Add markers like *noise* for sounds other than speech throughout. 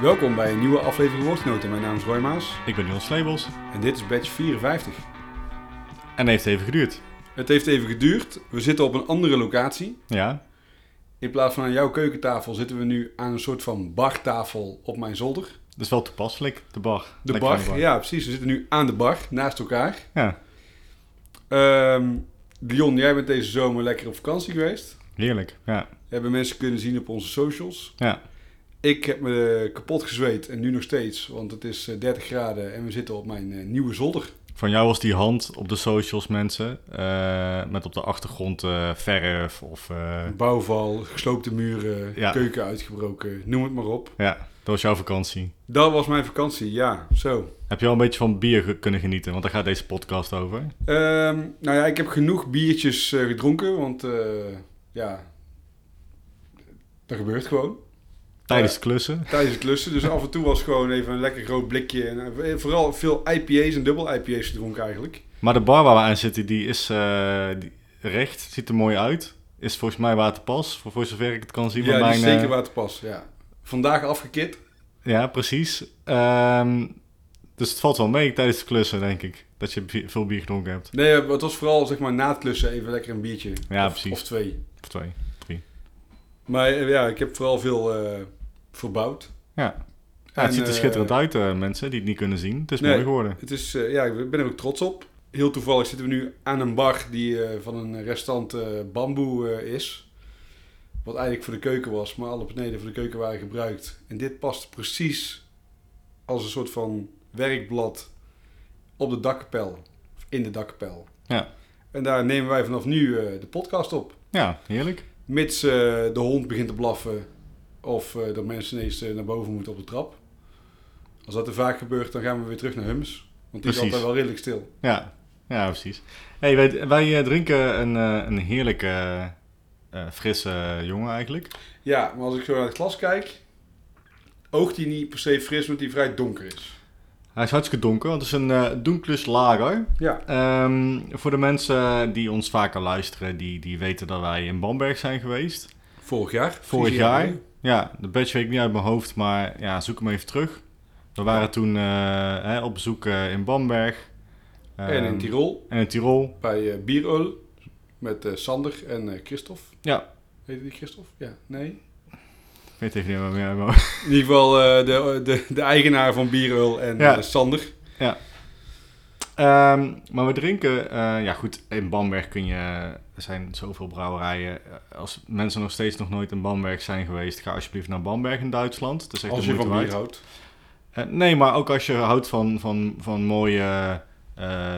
Welkom bij een nieuwe aflevering Woordgenoten. Mijn naam is Roy Maas Ik ben Niels Slebels. en dit is badge 54. En het heeft even geduurd. Het heeft even geduurd. We zitten op een andere locatie. Ja, In plaats van aan jouw keukentafel zitten we nu aan een soort van bartafel op mijn zolder. dat is wel toepasselijk, de bar. De Lekker bar, ja precies. We zitten nu aan de bar, naast elkaar. Ja, Ehm Dion, jij bent deze zomer lekker op vakantie geweest. heerlijk. Ja, Hebben mensen kunnen zien op onze socials. ja. Ik heb me kapot gezweet en nu nog steeds, want het is eh, 30 graden en we zitten op mijn eh, nieuwe zolder. Van jou was die hand op de socials, mensen. eh, met op de achtergrond eh, verf of... eh, Bouwval, gesloopte muren, Ja. keuken uitgebroken, noem het maar op. ja, dat was jouw vakantie. Dat was mijn vakantie, ja, zo. Heb je al een beetje van bier kunnen genieten? Want daar gaat deze podcast over. Ehm, nou ja, ik heb genoeg biertjes eh, gedronken, want eh, ja, dat gebeurt gewoon Tijdens klussen. *laughs* tijdens klussen. Dus af en toe was gewoon even een lekker groot blikje. En eh, vooral veel IPA's en dubbel IPA's gedronken eigenlijk. Maar de bar waar we aan zitten, die is eh, die, recht. Ziet er mooi uit. Is volgens mij waterpas. Voor, voor zover ik het kan zien. Ja, mijn, is eh, zeker waar te pas, ja. Vandaag afgekit. Ja, precies. Ehm, dus het valt wel mee tijdens het klussen, denk ik. Dat je veel bier gedronken hebt. Nee, het was vooral zeg maar na het klussen even lekker een biertje. Ja, of, precies. Of twee. Of twee. Maar eh, ja, ik heb vooral veel eh, verbouwd. Ja. ja En, het ziet er eh, schitterend uit, eh, mensen die het niet kunnen zien. Het is Nee. mooi geworden. Het is, eh, ja, ik ben er ook trots op. Heel toevallig zitten we nu aan een bar die eh, van een restaurant eh, bamboe eh, is. Wat eigenlijk voor de keuken was, maar alle beneden voor de keuken waren gebruikt. En dit past precies als een soort van werkblad op de dakkapel. Of in de dakkapel. Ja. En daar nemen wij vanaf nu eh, de podcast op. Ja, heerlijk. Mits eh, de hond begint te blaffen of eh, dat mensen ineens eh, naar boven moeten op de trap. Als dat er vaak gebeurt, dan gaan we weer terug naar Hums. Want die is altijd wel redelijk stil. Ja, ja precies. Hey, wij wij eh, drinken een, een heerlijke, frisse jongen eigenlijk. Ja, maar als ik zo naar het glas kijk, oogt hij niet per se fris, omdat hij vrij donker is. Hij is hartstikke donker, want het is een uh, Lager. Ja, Ehm, voor de mensen die ons vaker luisteren, die, die weten dat wij in Bamberg zijn geweest. vorig jaar. Vorig jaar. Ja, de badge weet ik niet uit mijn hoofd, maar ja, zoek hem even terug. We waren toen eh, hè, op bezoek eh, in Bamberg. En in Ehm, Tirol, En in Tirol. bij eh Bieröl, met Sander en Christophe. Ja, Heet die Christophe? Ja, nee. ik weet even niet meer. meer- meer- In ieder geval de, de, de eigenaar van Bieröl en Ja. Sander. Ehm, maar we drinken, eh, ja goed, in Bamberg kun je, er zijn zoveel brouwerijen. Eh, Als mensen nog steeds nog nooit in Bamberg zijn geweest, ga alsjeblieft naar Bamberg in Duitsland. Dat is echt Als je van bier houdt. Eh, nee, maar ook als je houdt van, van, van mooie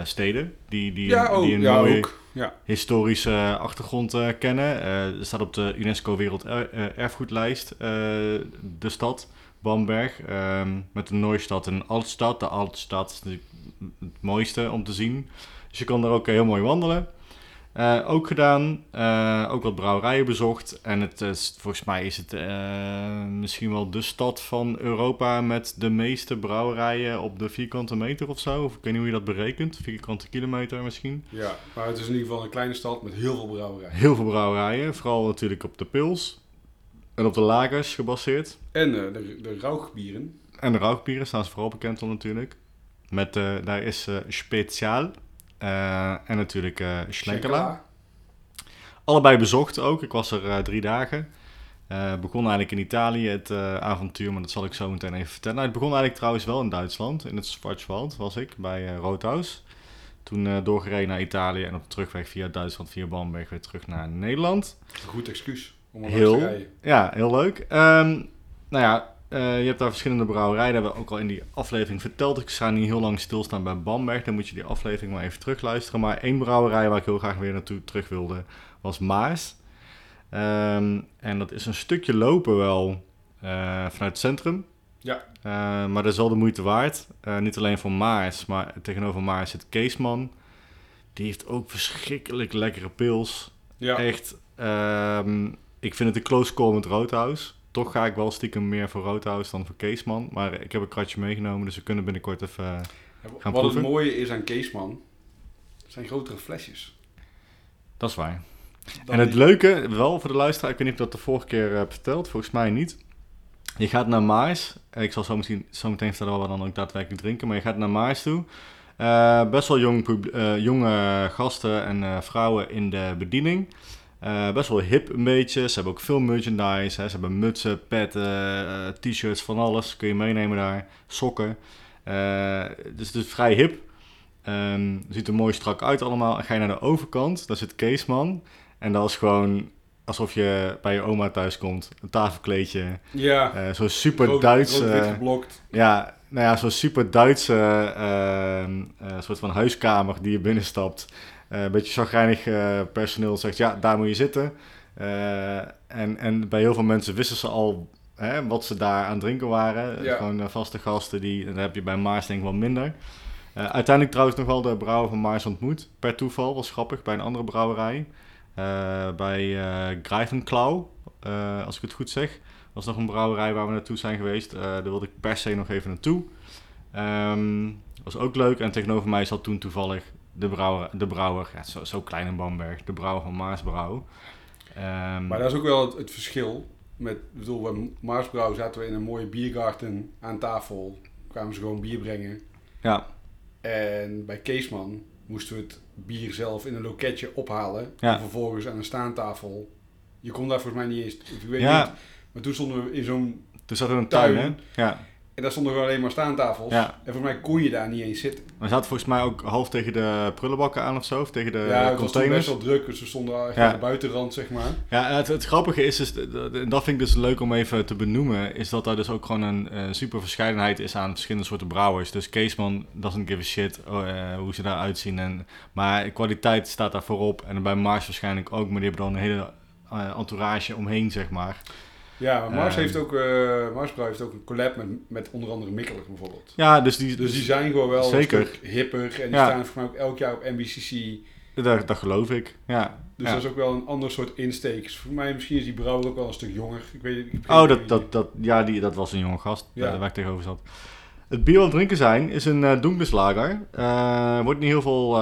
steden, die, die, Ja, die een ja, mooie. Ja. historische achtergrond kennen. Er staat op de UNESCO Werelderfgoedlijst de stad Bamberg. ehm, met de Neustadt en Altstad. De Altstad het mooiste om te zien. Dus je kan daar ook heel mooi wandelen. Eh, ook gedaan, eh, ook wat brouwerijen bezocht. En het is, volgens mij is het eh, misschien wel de stad van Europa met de meeste brouwerijen op de vierkante meter of zo. Of ik weet niet hoe je dat berekent, vierkante kilometer misschien. ja, maar het is in ieder geval een kleine stad met heel veel brouwerijen. Heel veel brouwerijen, vooral natuurlijk op de pils en op de lagers gebaseerd. En de, de rauwbieren. En de rauwbieren staan ze vooral bekend om natuurlijk. Met, eh, daar is eh Speciaal eh, en natuurlijk Schlenkela. Allebei bezocht ook, ik was er drie dagen. Begon eigenlijk in Italië het avontuur, maar dat zal ik zo meteen even vertellen. Nou, het begon eigenlijk trouwens wel in Duitsland, in het Schwarzwald was ik, bij eh Roodhuis. Toen doorgereden naar Italië en op de terugweg via Duitsland, via Bamberg, weer terug naar Nederland. Een goed excuus om Heel. te rijden. Ja, heel leuk. Ehm, nou ja, eh, je hebt daar verschillende brouwerijen. Dat hebben we ook al in die aflevering verteld. Ik ga niet heel lang stilstaan bij Bamberg. Dan moet je die aflevering maar even terugluisteren. Maar één brouwerij waar ik heel graag weer naartoe terug wilde, was Maas. Ehm, en dat is een stukje lopen wel eh, vanuit het centrum. Ja. Eh, maar dat is wel de moeite waard. Niet alleen voor Maas, maar tegenover Maas zit Keesman. Die heeft ook verschrikkelijk lekkere pils. Ja. Echt, ehm, ik vind het een close call met Roodhouse. Toch ga ik wel stiekem meer voor Roodhouse dan voor Keesman. Maar ik heb een kratje meegenomen, dus we kunnen binnenkort even... eh, gaan Wat het mooie is aan Keesman, zijn grotere flesjes. dat is waar. Dan en het die- leuke, wel voor de luisteraar, ik weet niet of ik dat de vorige keer heb verteld, volgens mij niet. Je gaat naar Maars. Ik zal zo, misschien, zo meteen vertellen wat we dan ook daadwerkelijk drinken. Maar je gaat naar Maars toe. Eh, best wel jong, eh, jonge gasten en eh, vrouwen in de bediening. Eh, best wel hip een beetje. Ze hebben ook veel merchandise. Hè. Ze hebben mutsen, petten, eh, t-shirts, van alles. Kun je meenemen daar. Sokken. Eh, dus het is vrij hip. Ehm, ziet er mooi strak uit allemaal. En ga je naar de overkant, daar zit Keesman. En dat is gewoon alsof je bij je oma thuis komt. Een tafelkleedje. Ja. Zo'n super rood- Duits... rood-wit geblokt. ja, nou ja, zo'n super Duitse ehm, eh, soort van huiskamer die je binnenstapt. Eh, een beetje chagrijnig eh, personeel zegt, ja, daar moet je zitten. Eh, en, en bij heel veel mensen wisten ze al hè, wat ze daar aan het drinken waren. Ja. Gewoon vaste gasten, die, en dat heb je bij Maars denk ik wel minder. Uiteindelijk trouwens nog wel de brouwer van Maars ontmoet. Per toeval, was grappig, bij een andere brouwerij. Bij eh Grijvenklauw, eh, als ik het goed zeg. Dat is nog een brouwerij waar we naartoe zijn geweest. Daar wilde ik per se nog even naartoe. Ehm was ook leuk. En tegenover mij zat toen toevallig de brouwer. De brouwer ja, zo, zo klein in Bamberg. De brouwer van Maasbrouw. Ehm, Maar dat is ook wel het, het verschil. Met, ik bedoel, bij Maarsbrouw zaten we in een mooie biergarten aan tafel. Kwamen ze gewoon bier brengen. ja, En bij Keesman moesten we het bier zelf in een loketje ophalen. Ja. En vervolgens aan een staantafel. Je kon daar volgens mij niet eens... Ik weet Ja. niet. Maar toen stonden we in zo'n... toen zat er een tuin, Tuin. hè? Ja. En daar stonden gewoon alleen maar staantafels. Ja. En volgens mij kon je daar niet eens zitten. We zaten volgens mij ook half tegen de prullenbakken aan of zo. Of tegen de ja, het was best wel druk. Dus we stonden echt Ja. aan de buitenrand, zeg maar. Ja, het, het grappige is, dus, en dat vind ik dus leuk om even te benoemen, is dat daar dus ook gewoon een eh, super verscheidenheid is aan verschillende soorten brouwers. Dus Keesman doesn't give a shit oh, eh, hoe ze daaruit zien. En, maar kwaliteit staat daar voorop. En bij Mars waarschijnlijk ook, maar die hebben dan een hele eh, entourage omheen, zeg maar. Ja, maar Mars Ehm. heeft ook... eh Marsbrouw heeft ook een collab met, met onder andere Mikkelig bijvoorbeeld. Ja, dus die, Dus die zijn gewoon wel Zeker. hipper. En die Ja. staan volgens mij ook elk jaar op NBCC. dat, dat geloof ik. Ja. Dus Ja. dat is ook wel een ander soort insteek. Dus voor mij misschien is die brouwer ook wel een stuk jonger. Ik weet, ik Oh, dat, dat, dat, ja, die, dat was een jonge gast Ja. eh, waar ik tegenover zat. Het bier wat drinken zijn is een uh, Doenbeslager. Eh wordt niet heel veel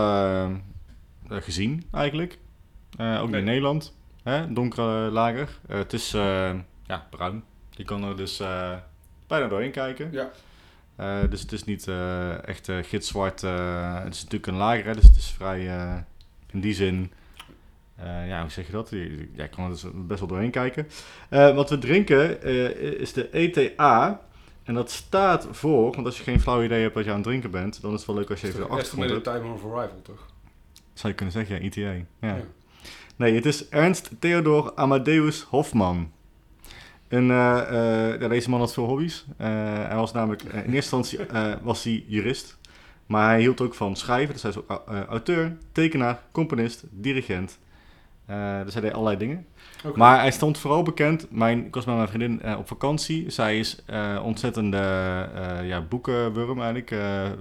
gezien eigenlijk. Ook Nee. in Nederland. Hè? Donkere lager. Het is ja, bruin. Je kan er dus eh, bijna doorheen kijken. Ja. Eh, dus het is niet eh, echt gitzwart. het is natuurlijk een lager, hè, dus het is vrij in die zin. ja, hoe zeg je dat? Ja, je kan er dus best wel doorheen kijken. Wat we drinken is de ETA. En dat staat voor, want als je geen flauw idee hebt wat je aan het drinken bent, dan is het wel leuk als je even de achtergrond hebt. time of arrival, toch? Zou je kunnen zeggen, ja, ETA. Ja. Ja. Nee, het is Ernst Theodor Amadeus Hofman. Een, eh, eh, ja, deze man had veel hobby's. Eh, hij was namelijk, in eerste instantie was hij jurist. Maar hij hield ook van schrijven. Dus hij is ook au- auteur, tekenaar, componist, dirigent. Eh, dus hij deed allerlei dingen. Maar hij stond vooral bekend. Mijn, ik was met mijn vriendin op vakantie. Zij is eh ontzettende ja, boekenwurm eigenlijk.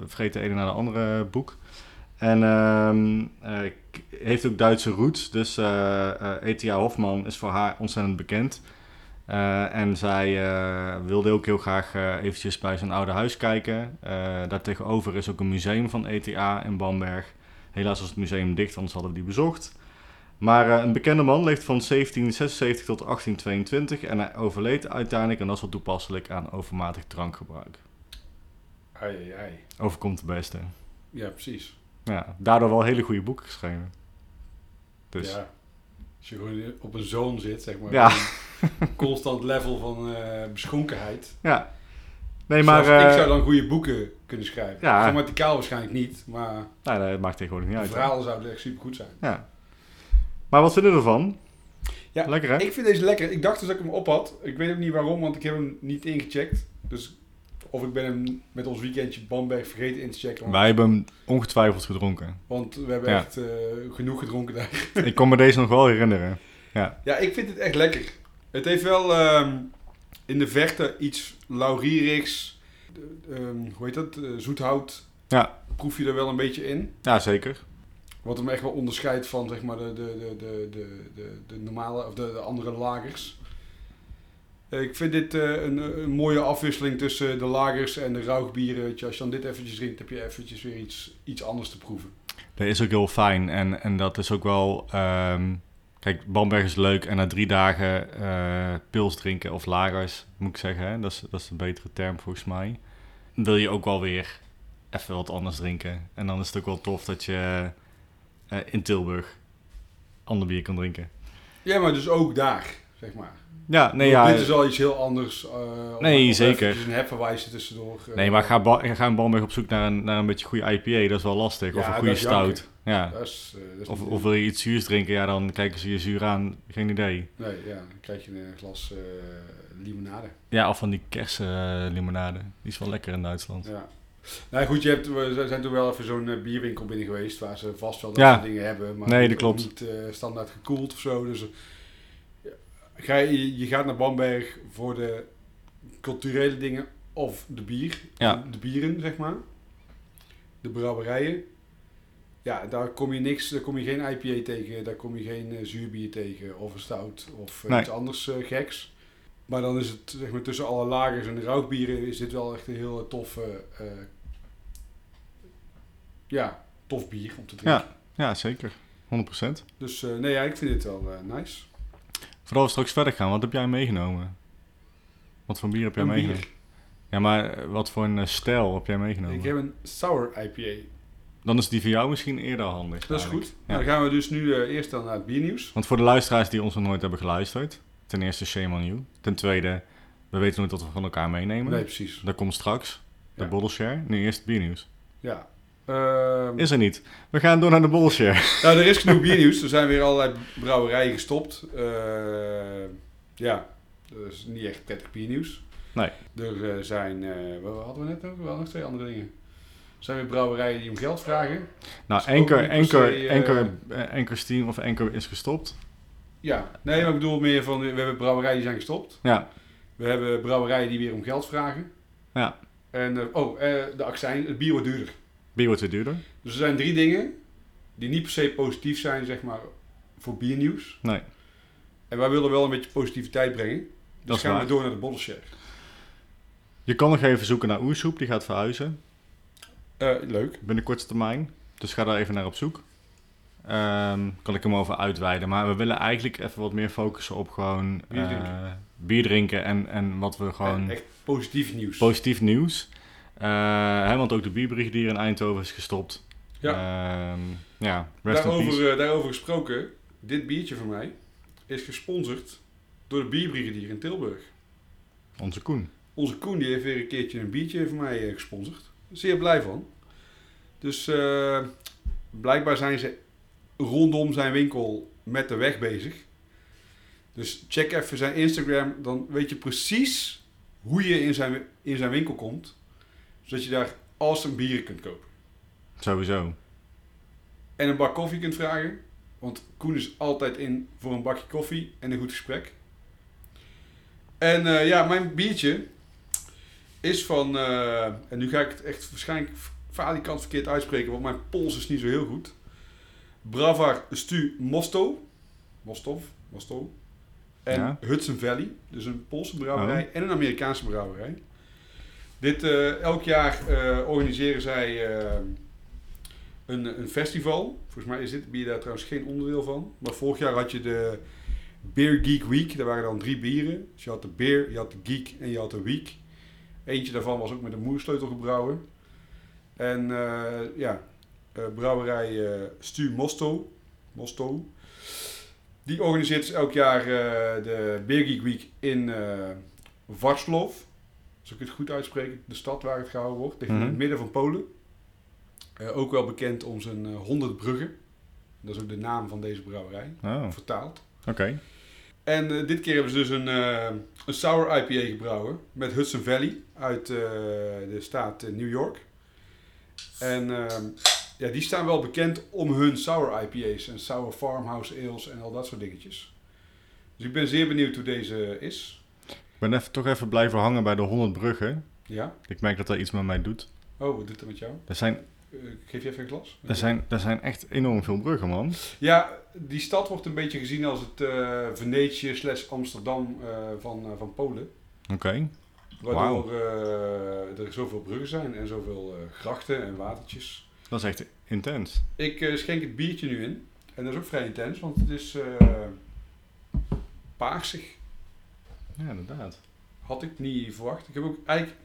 vreet de ene naar de andere boek. En ehm, eh, heeft ook Duitse roots. Dus E.T.A. Hofman is voor haar ontzettend bekend. Eh, en zij eh, wilde ook heel graag eh, eventjes bij zijn oude huis kijken. Eh daartegenover is ook een museum van ETA in Bamberg. Helaas was het museum dicht, anders hadden we die bezocht. Maar een bekende man leeft van 1776 tot 1822 en hij overleed uiteindelijk, en dat is wel toepasselijk, aan overmatig drankgebruik. Ai, ai, ai. Overkomt de beste. Ja, precies. Ja, daardoor wel hele goede boeken geschreven. Dus Ja. Als je gewoon op een zoon zit, zeg maar. Ja. Een *laughs* constant level van eh, beschonkenheid. ja. Nee, maar... Zelfs ik eh, zou dan goede boeken kunnen schrijven. Ja. Grammaticaal waarschijnlijk niet, maar nou, dat maakt tegenwoordig niet uit. verhalen zouden echt super goed zijn. Ja. Maar wat vinden we ervan? Ja, Lekker hè? Ik vind deze lekker. Ik dacht dus dat ik hem op had. Ik weet ook niet waarom, want ik heb hem niet ingecheckt. Dus of ik ben hem met ons weekendje Bamberg vergeten in te checken. Wij hebben hem ongetwijfeld gedronken. Want we hebben Ja. echt eh, genoeg gedronken daar. *laughs* ik kon me deze nog wel herinneren. Ja, ik vind het echt lekker. Het heeft wel ehm, in de verte iets laurierigs. De- ehm, hoe heet dat? Eh, zoethout. Ja. Proef je er wel een beetje in. Ja, zeker. Wat hem echt wel onderscheidt van zeg maar, de, de, de, de, de, de, de normale of de, de andere lagers. Eh, Ik vind dit eh, een, een mooie afwisseling tussen de lagers en de rauwbieren. Als je dan dit eventjes drinkt, heb je eventjes weer iets, iets anders te proeven. Dat is ook heel fijn. En, en dat is ook wel... ehm, Kijk, Bamberg is leuk en na drie dagen eh, pils drinken of lagers, moet ik zeggen. Hè? Dat, is, dat is een betere term volgens mij. Wil je ook wel weer even wat anders drinken. En dan is het ook wel tof dat je in Tilburg ander bier kan drinken. Ja, maar dus ook daar, zeg maar. Ja, nee, ja. Dit is al iets heel anders. eh, Nee, zeker. eventjes een hefverwijzen tussendoor. eh, Nee, maar ga, ga in Bamberg op zoek naar een, naar een beetje goede IPA, dat is wel lastig. of een goede is stout. Ja. Dat is, eh, dat is Of, of wil je iets zuurs drinken, ja, dan kijken ze je zuur aan. Geen idee. Nee, ja, dan krijg je een glas limonade. Ja, of van die kersenlimonade. Die is wel lekker in Duitsland. Ja. Nou goed, je hebt, we zijn toen wel even zo'n bierwinkel binnen geweest waar ze vast wel dat Ja. soort dingen hebben. Maar Nee, dat klopt. niet standaard gekoeld of zo. Dus ga je, je gaat naar Bamberg voor de culturele dingen of de bier. Ja. De bieren, zeg maar. De brouwerijen. Ja, daar kom je niks, daar kom je geen IPA tegen, daar kom je geen eh, zuurbier tegen of een stout of eh, Nee. iets anders eh, geks. Maar dan is het zeg maar, tussen alle lagers en de rauwbieren is dit wel echt een heel toffe, ja, tof bier om te drinken. Ja, zeker. 100%. Dus nee, ja, ik vind dit wel eh, nice. Vooral we straks verder gaan, wat heb jij meegenomen? Wat voor bier heb jij Een meegenomen? bier. Ja, maar eh, wat voor een eh, stijl heb jij meegenomen? Ik heb een sour IPA. Dan is die voor jou misschien eerder handig. Dat is eigenlijk. goed. Ja. Nou, dan gaan we dus nu eh, eerst dan naar het biernieuws. Want voor de luisteraars die ons nog nooit hebben geluisterd, ten eerste shame on you. Ten tweede, we weten nooit wat we van elkaar meenemen. Nee, precies. Dat komt straks. De Ja. bottle share. Nu eerst het biernieuws. Ja. Ehm, Is er niet. We gaan door naar de share. *laughs* Nou, er is genoeg biernieuws. Er zijn weer allerlei brouwerijen gestopt. Eh, ja, dat is niet echt prettig biernieuws. Nee. Er eh, zijn, eh, wat hadden we net nog? Wel nog twee andere dingen. Er zijn weer brouwerijen die om geld vragen. Nou, ook Anchor, eh, Anchor Steam of Anchor is gestopt. Ja, nee, maar ik bedoel meer van, we hebben brouwerijen die zijn gestopt. Ja, We hebben brouwerijen die weer om geld vragen. Ja. En, eh, oh, de accijns, het bier wordt duurder. Bier wordt weer duurder. Dus er zijn drie dingen die niet per se positief zijn, zeg maar, voor biernieuws. Nee, En wij willen wel een beetje positiviteit brengen. Dus dat gaan waar. we door naar de bottle share. Je kan nog even zoeken naar oersoep, die gaat verhuizen. Eh, leuk. binnen korte termijn. Dus ga daar even naar op zoek. Ehm, kan ik hem over uitweiden. Maar we willen eigenlijk even wat meer focussen op gewoon Bier eh, drinken. bier drinken en, en wat we gewoon En echt positief nieuws. positief nieuws. Eh, hè, want ook de bierbrigadier in Eindhoven is gestopt. Ja. Ehm, ja, daarover, eh, daarover gesproken, dit biertje van mij is gesponsord door de bierbrigadier in Tilburg. Onze Koen. Onze Koen die heeft weer een keertje een biertje van mij eh, gesponsord. Zeer blij van. Dus blijkbaar zijn ze rondom zijn winkel met de weg bezig. Dus check even zijn Instagram, dan weet je precies hoe je in zijn, in zijn winkel komt. Zodat je daar awesome bieren kunt kopen. Sowieso. En een bak koffie kunt vragen. Want Koen is altijd in voor een bakje koffie en een goed gesprek. En eh, ja, mijn biertje is van... eh, en nu ga ik het echt waarschijnlijk falikant verkeerd uitspreken, want mijn pols is niet zo heel goed. Bravar Stu Mosto. Mostov. Mosto. En Ja. Hudson Valley. Dus een Poolse brouwerij en een Amerikaanse brouwerij. Dit, eh, elk jaar eh, organiseren zij eh, een, een festival. Volgens mij is dit bier daar trouwens geen onderdeel van. Maar vorig jaar had je de Beer Geek Week. Daar waren dan drie bieren. Dus je had de Beer, je had de Geek en je had de Week. Eentje daarvan was ook met een moersleutel gebrouwen. En eh, ja, brouwerij eh Stu Mosto. Mosto. Die organiseert dus elk jaar de Beer Geek Week in Warschlov. Als ik het goed uitspreek, de stad waar het gehouden wordt. Ligt in Mhm. het midden van Polen. Eh, ook wel bekend om zijn eh 100 bruggen. Dat is ook de naam van deze brouwerij, Oh, vertaald. oké. En eh, dit keer hebben ze dus een, een sour IPA gebrouwen met Hudson Valley uit de staat New York. En ehm, ja, die staan wel bekend om hun sour IPA's en sour farmhouse ales en al dat soort dingetjes. Dus ik ben zeer benieuwd hoe deze is. Ik ben even, toch even blijven hangen bij de 100 bruggen. Ja. Ik merk dat dat iets met mij doet. Oh, wat doet dat met jou? Er zijn, Eh, geef je even een glas? er, zijn, er zijn echt enorm veel bruggen, man. Ja, die stad wordt een beetje gezien als het eh Venetië slash Amsterdam eh, van, van Polen. Oké. Waardoor eh, er zoveel bruggen zijn en zoveel grachten en watertjes. Dat is echt intens. Ik schenk het biertje nu in. En dat is ook vrij intens, want het is paarsig. Ja, inderdaad. Had ik niet verwacht. Ik heb ook eigenlijk,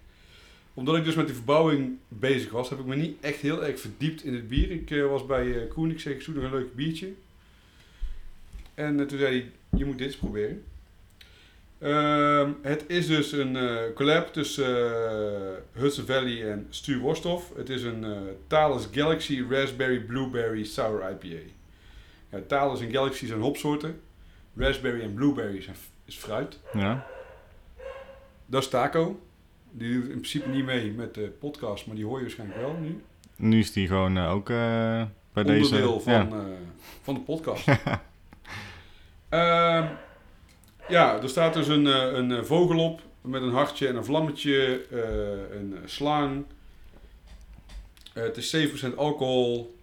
omdat ik dus met die verbouwing bezig was, heb ik me niet echt heel erg verdiept in het bier. Ik eh, was bij eh, Koen, ik zeg, ik zoek nog een leuk biertje. En eh, toen zei hij, je moet dit eens proberen. Ehm, het is dus een collab tussen Hudson Valley en Stu Worsthof. Het is een Thales Galaxy Raspberry Blueberry Sour IPA. Ja, Thales en Galaxy zijn hopsoorten. Raspberry en Blueberry zijn, is fruit. Ja. Dat is Taco. Die doet in principe niet mee met de podcast, maar die hoor je waarschijnlijk wel nu. Nu is die gewoon eh, ook eh, bij Onderdeel deze... van, ja. eh, van de podcast. *laughs* Ehm, ja, er staat dus een, een vogel op met een hartje en een vlammetje, een slang. Het is 7% alcohol.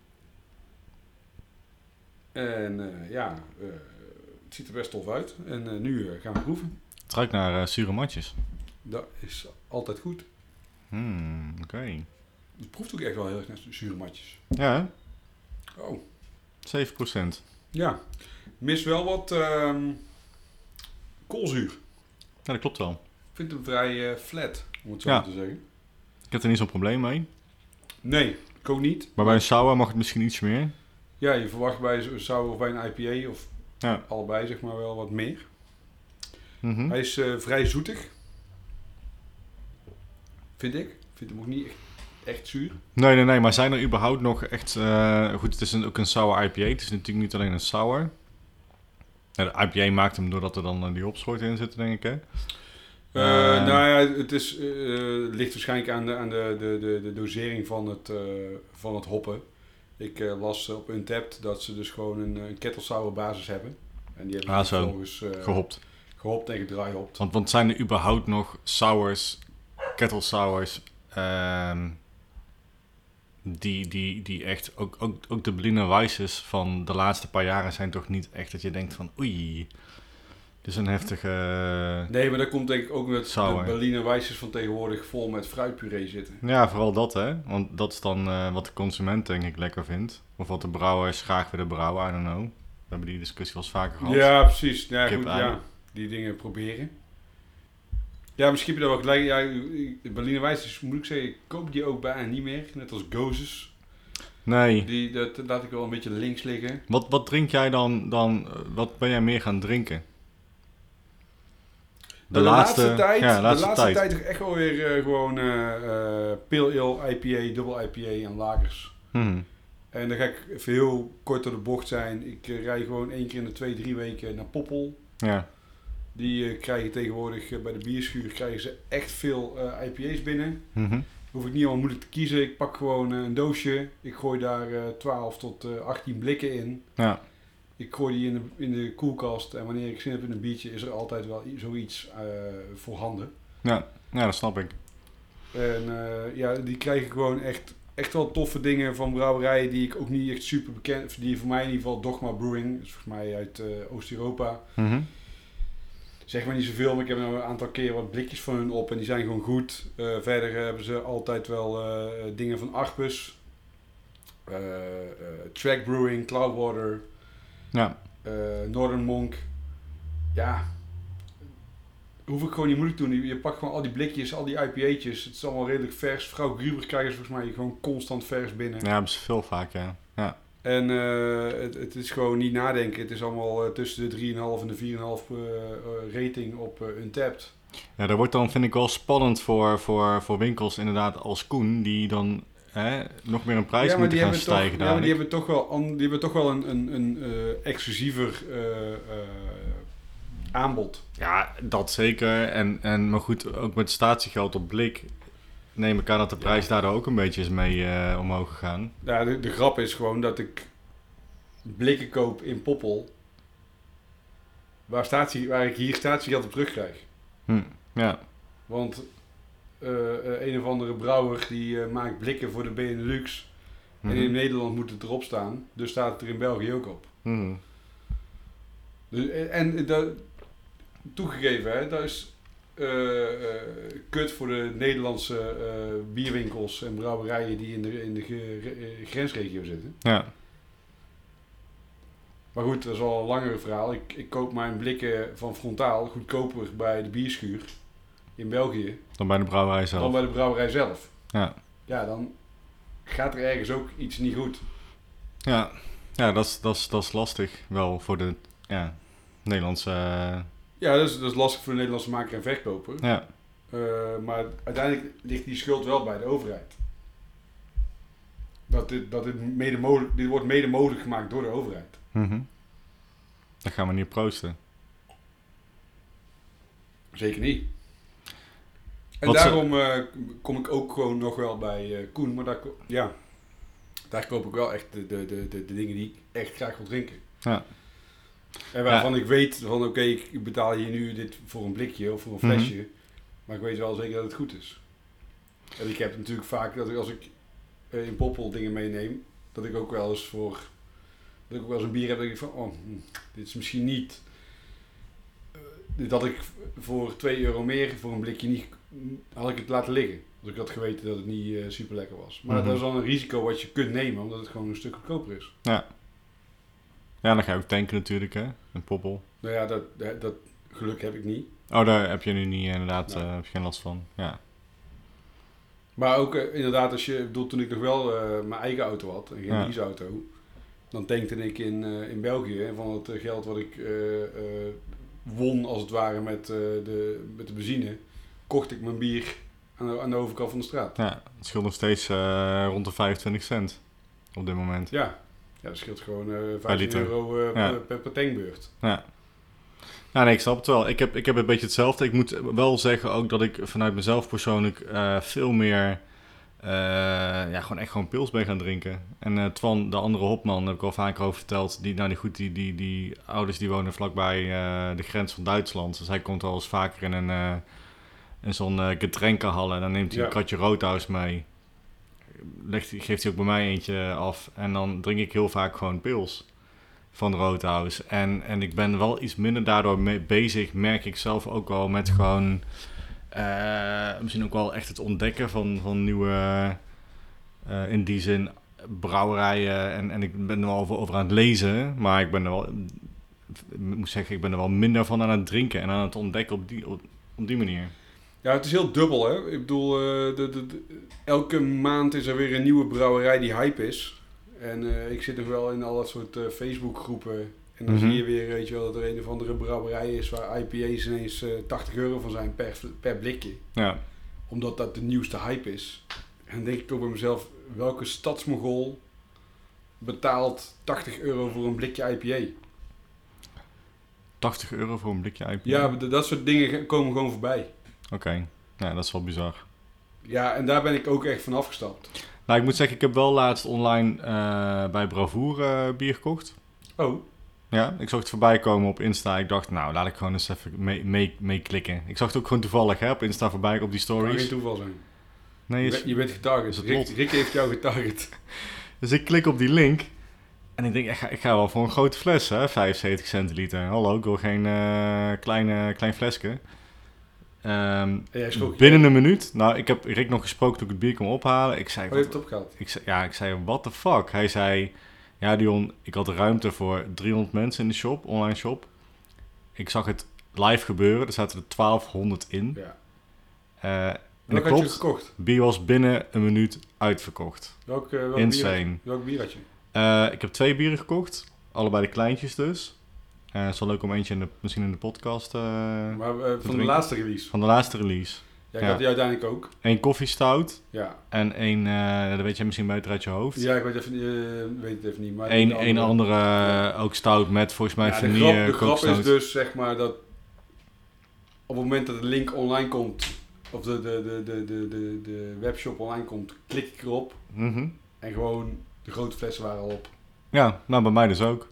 En ja, eh, het ziet er best tof uit. En eh, nu eh, gaan we proeven. Het ruikt naar eh, zure matjes. Dat is altijd goed. Hmm, oké. Het proeft ook echt wel heel erg naar zure matjes. Ja, Oh, 7%. ja. Mis wel wat ehm, koolzuur. Ja, dat klopt wel. Ik vind hem vrij flat, om het zo Ja. maar te zeggen. Ik heb er niet zo'n probleem mee. Nee, ik ook niet. Maar bij een sour mag het misschien iets meer. Ja, je verwacht bij een sour of bij een IPA, of Ja. allebei zeg maar wel wat meer. Mhm. Hij is eh, vrij zoetig. Vind ik. Ik vind hem ook niet echt, echt zuur. Nee, nee, nee. Maar zijn er überhaupt nog echt... eh, goed, het is een, ook een sour IPA. Het is natuurlijk niet alleen een sour. Ja, de IPA maakt hem doordat er dan eh, die hopsoorten in zitten, denk ik, hè? Nou ja, het is, eh, ligt waarschijnlijk aan de, aan de, de, de, de dosering van het, eh, van het hoppen. Ik eh, las op Untapped dat ze dus gewoon een, een kettle sour basis hebben. En die hebben Ah, ze vervolgens eh, Gehopt. gehopt en gedraaihopt. Want, want zijn er überhaupt nog sours, kettle sours, ehm, die, die, die echt, ook, ook, ook de Berliner Weisses van de laatste paar jaren zijn toch niet echt dat je denkt van oei, is een heftige... Nee, maar dat komt denk ik ook met de Berliner Weissers van tegenwoordig vol met fruitpuree zitten. Ja, vooral dat hè, want dat is dan eh, wat de consument denk ik lekker vindt. Of wat de brouwers graag willen brouwen, I don't know. We hebben die discussie wel eens vaker gehad. Ja, precies. Ja, Kip goed, aan. ja, die dingen proberen. Ja, misschien heb je dat wel gelijk. Ja, Berliner Weissers, moet ik zeggen, ik koop die ook bijna niet meer. Net als Gozes. Nee, Die, dat laat ik wel een beetje links liggen. wat, wat drink jij dan, dan, eh, wat ben jij meer gaan drinken? De, laatste, tijd, ja, de laatste, laatste tijd. echt wel weer eh, gewoon eh eh pale ale, IPA, dubbel IPA en lagers. Hmm. En dan ga ik even heel kort door de bocht zijn. Ik eh, rij gewoon één keer in de twee, drie weken naar Poppel. Ja. Die krijgen tegenwoordig bij de bierschuur krijgen ze echt veel IPA's binnen. Mhm. Hoef ik niet allemaal moeilijk te kiezen. Ik pak gewoon een doosje. Ik gooi daar eh 12 tot eh 18 blikken in. Ja. Ik gooi die in de, in de koelkast. En wanneer ik zin heb in een biertje, is er altijd wel zoiets eh voorhanden. Ja. ja, dat snap ik. En eh, ja, die krijgen gewoon echt, echt wel toffe dingen van brouwerijen die ik ook niet echt super bekend... Die voor mij in ieder geval Dogma Brewing. Is volgens mij uit eh, Oost-Europa. Mhm. Zeg maar niet zoveel, maar ik heb nou een aantal keer wat blikjes van hun op en die zijn gewoon goed. Verder hebben ze altijd wel dingen van Arpus, eh, Track Brewing, Cloudwater, Ja. eh, Northern Monk. Ja, hoef ik gewoon niet moeilijk te doen. Je- Je pakt gewoon al die blikjes, al die IPA'tjes. Het is allemaal redelijk vers. Vrouw Gruber krijgen ze volgens mij gewoon constant vers binnen. ja, ze veel vaak, ja. Ja. En eh, het, het is gewoon niet nadenken. Het is allemaal eh, tussen de 3,5 en de 4,5 eh, eh, rating op eh, Untapped. ja, dat wordt dan, vind ik wel spannend voor, voor, voor winkels inderdaad als Koen, die dan hè, nog meer een prijs moeten gaan stijgen toch, ja, maar die hebben toch wel, die hebben toch wel een, een, een eh, exclusiever eh, eh, aanbod. Ja, dat zeker. En, en, maar goed, ook met statiegeld op blik neem ik aan dat de prijs Ja. daardoor ook een beetje is mee omhoog gegaan. Ja, de, de grap is gewoon dat ik blikken koop in Poppel. Waar, statie, waar ik hier statiegeld op terugkrijg. Hm. Ja. Want een of andere brouwer die eh, maakt blikken voor de Benelux. En in Mhm. Nederland moet het erop staan. Dus staat het er in België ook op. Mhm. Dus, en dat, toegegeven, hè, dat is eh, eh, kut voor de Nederlandse eh, bierwinkels en brouwerijen die in de, in de eh, grensregio zitten. Ja. Maar goed, dat is al een langere verhaal. Ik, ik koop mijn blikken van frontaal goedkoper bij de bierschuur in België Dan bij de brouwerij zelf. dan bij de brouwerij zelf. Ja. Ja, dan gaat er ergens ook iets niet goed. Ja, ja dat, is, dat, is, dat is lastig wel voor de ja, Nederlandse... eh, Ja, dat is, dat is lastig voor de Nederlandse maker en verkoper. ja, Eh, maar uiteindelijk ligt die schuld wel bij de overheid. Dat dit, dat dit, mede mogelijk, dit wordt mede mogelijk gemaakt door de overheid. Daar gaan we niet proosten. Zeker niet. En Wat daarom eh, kom ik ook gewoon nog wel bij eh, Koen. Maar daar, ja, daar koop ik wel echt de, de, de, de, dingen die ik echt graag wil drinken. Ja. En waarvan ik weet van oké, ik betaal hier nu dit voor een blikje of voor een Mhm. flesje. Maar ik weet wel zeker dat het goed is. En ik heb natuurlijk vaak dat ik als ik eh, in Poppel dingen meeneem, dat ik ook wel eens voor dat ik ook wel eens een bier heb dat ik van oh, hm, dit is misschien niet had ik voor 2 euro meer voor een blikje niet had ik het laten liggen. Als ik had geweten dat het niet super lekker was. Maar Mhm. dat is dan een risico wat je kunt nemen, omdat het gewoon een stuk goedkoper is. Ja, dan ga je ook tanken natuurlijk, hè. Een poppel. Nou ja, dat, dat, geluk heb ik niet. Oh, daar heb je nu niet inderdaad eh, heb je geen last van. Ja. Maar ook eh, inderdaad, als je, bedoel, toen ik nog wel mijn eigen auto had, en geen Ja. leaseauto, dan tankte ik in, in België en van het geld wat ik won, als het ware, met, de, met de benzine, kocht ik mijn bier aan de, aan de overkant van de straat. ja, het scheelt nog steeds eh, rond de 25 cent op dit moment. Ja, ja dat scheelt gewoon eh 15 liter. euro eh, Ja. per, per, per tankbeurt. Ja. Ja, nee, ik snap het wel. Ik heb, ik heb een beetje hetzelfde. Ik moet wel zeggen ook dat ik vanuit mezelf persoonlijk veel meer... ja, gewoon echt gewoon pils ben gaan drinken. En Twan, de andere hopman, heb ik al vaker over verteld. Die, nou, die, goed, die, die, die ouders die wonen vlakbij de grens van Duitsland. Dus hij komt wel eens vaker in een... in zo'n eh getrenkenhal en dan neemt hij Ja. een kratje roodhuis mee. Legt, geeft hij ook bij mij eentje af. En dan drink ik heel vaak gewoon pils van Roodhouse. En, en ik ben wel iets minder daardoor mee bezig, merk ik zelf ook wel, met gewoon... eh, misschien ook wel echt het ontdekken van, van nieuwe... eh, in die zin brouwerijen. En, en ik ben er wel over, over aan het lezen. Maar ik ben er wel... Ik moet zeggen, ik ben er wel minder van aan het drinken. En aan het ontdekken op die, op, op die manier. Ja, het is heel dubbel, hè. Ik bedoel, eh, de, de, de- elke maand is er weer een nieuwe brouwerij die hype is. En eh, ik zit nog wel in al dat soort eh, Facebook-groepen. En dan Mhm. zie je weer, weet je wel, dat er een of andere brouwerij is waar IPA's ineens eh 80 euro van zijn per, per blikje. Ja, Omdat dat de nieuwste hype is. En dan denk ik toch bij mezelf, welke stadsmogol betaalt 80 euro voor een blikje IPA? 80 euro voor een blikje IPA. Ja, dat soort dingen komen gewoon voorbij. Oké, ja, dat is wel bizar. Ja, en daar ben ik ook echt van afgestapt. Nou, ik moet zeggen, ik heb wel laatst online eh, bij Bravoer eh, bier gekocht. Oh, Ja, ik zag het voorbij komen op Insta. Ik dacht, nou, laat ik gewoon eens even mee, mee, mee klikken. Ik zag het ook gewoon toevallig hè, op Insta voorbij op die kan geen stories. toeval zijn. Nee, Je, is- je bent getarget. is het Rick, heeft jou getarget. *laughs* Dus ik klik op die link. En ik denk, ik ga, ik ga wel voor een grote fles, hè? 75 centiliter. Hallo, ik wil geen eh, kleine, klein flesje. Ehm, binnen een minuut. Nou, ik heb Rick nog gesproken toen ik het bier kwam ophalen. Ik zei, Oh, je wat, hebt het opgehaald. ik zei, ja, ik zei, what the fuck? Hij zei, ja Dion, ik had ruimte voor 300 mensen in de shop, online shop. Ik zag het live gebeuren, er zaten er 1200 in. Ja. Eh, en dat had je klopt, gekocht? bier was binnen een minuut uitverkocht. Welk, eh, welk Bier Insane. Welk bier had je? Eh, ik heb twee bieren gekocht, allebei de kleintjes dus. Eh, het is wel leuk om eentje in de, misschien in de podcast eh, Maar eh, van de laatste release. van de laatste release. Ja, ik Ja. had die uiteindelijk ook. Eén koffiestout Ja. en één, eh dat weet jij misschien beter uit je hoofd. Ja, ik weet, even, weet het even niet. Maar Eén één andere ook stout met volgens mij Ja, de vanille grap, de grap is dus zeg maar dat op het moment dat de link online komt, of de, de, de, de, de, de, de webshop online komt, klik ik erop Mhm. en gewoon de grote flessen waren al op. Ja, nou bij mij dus ook.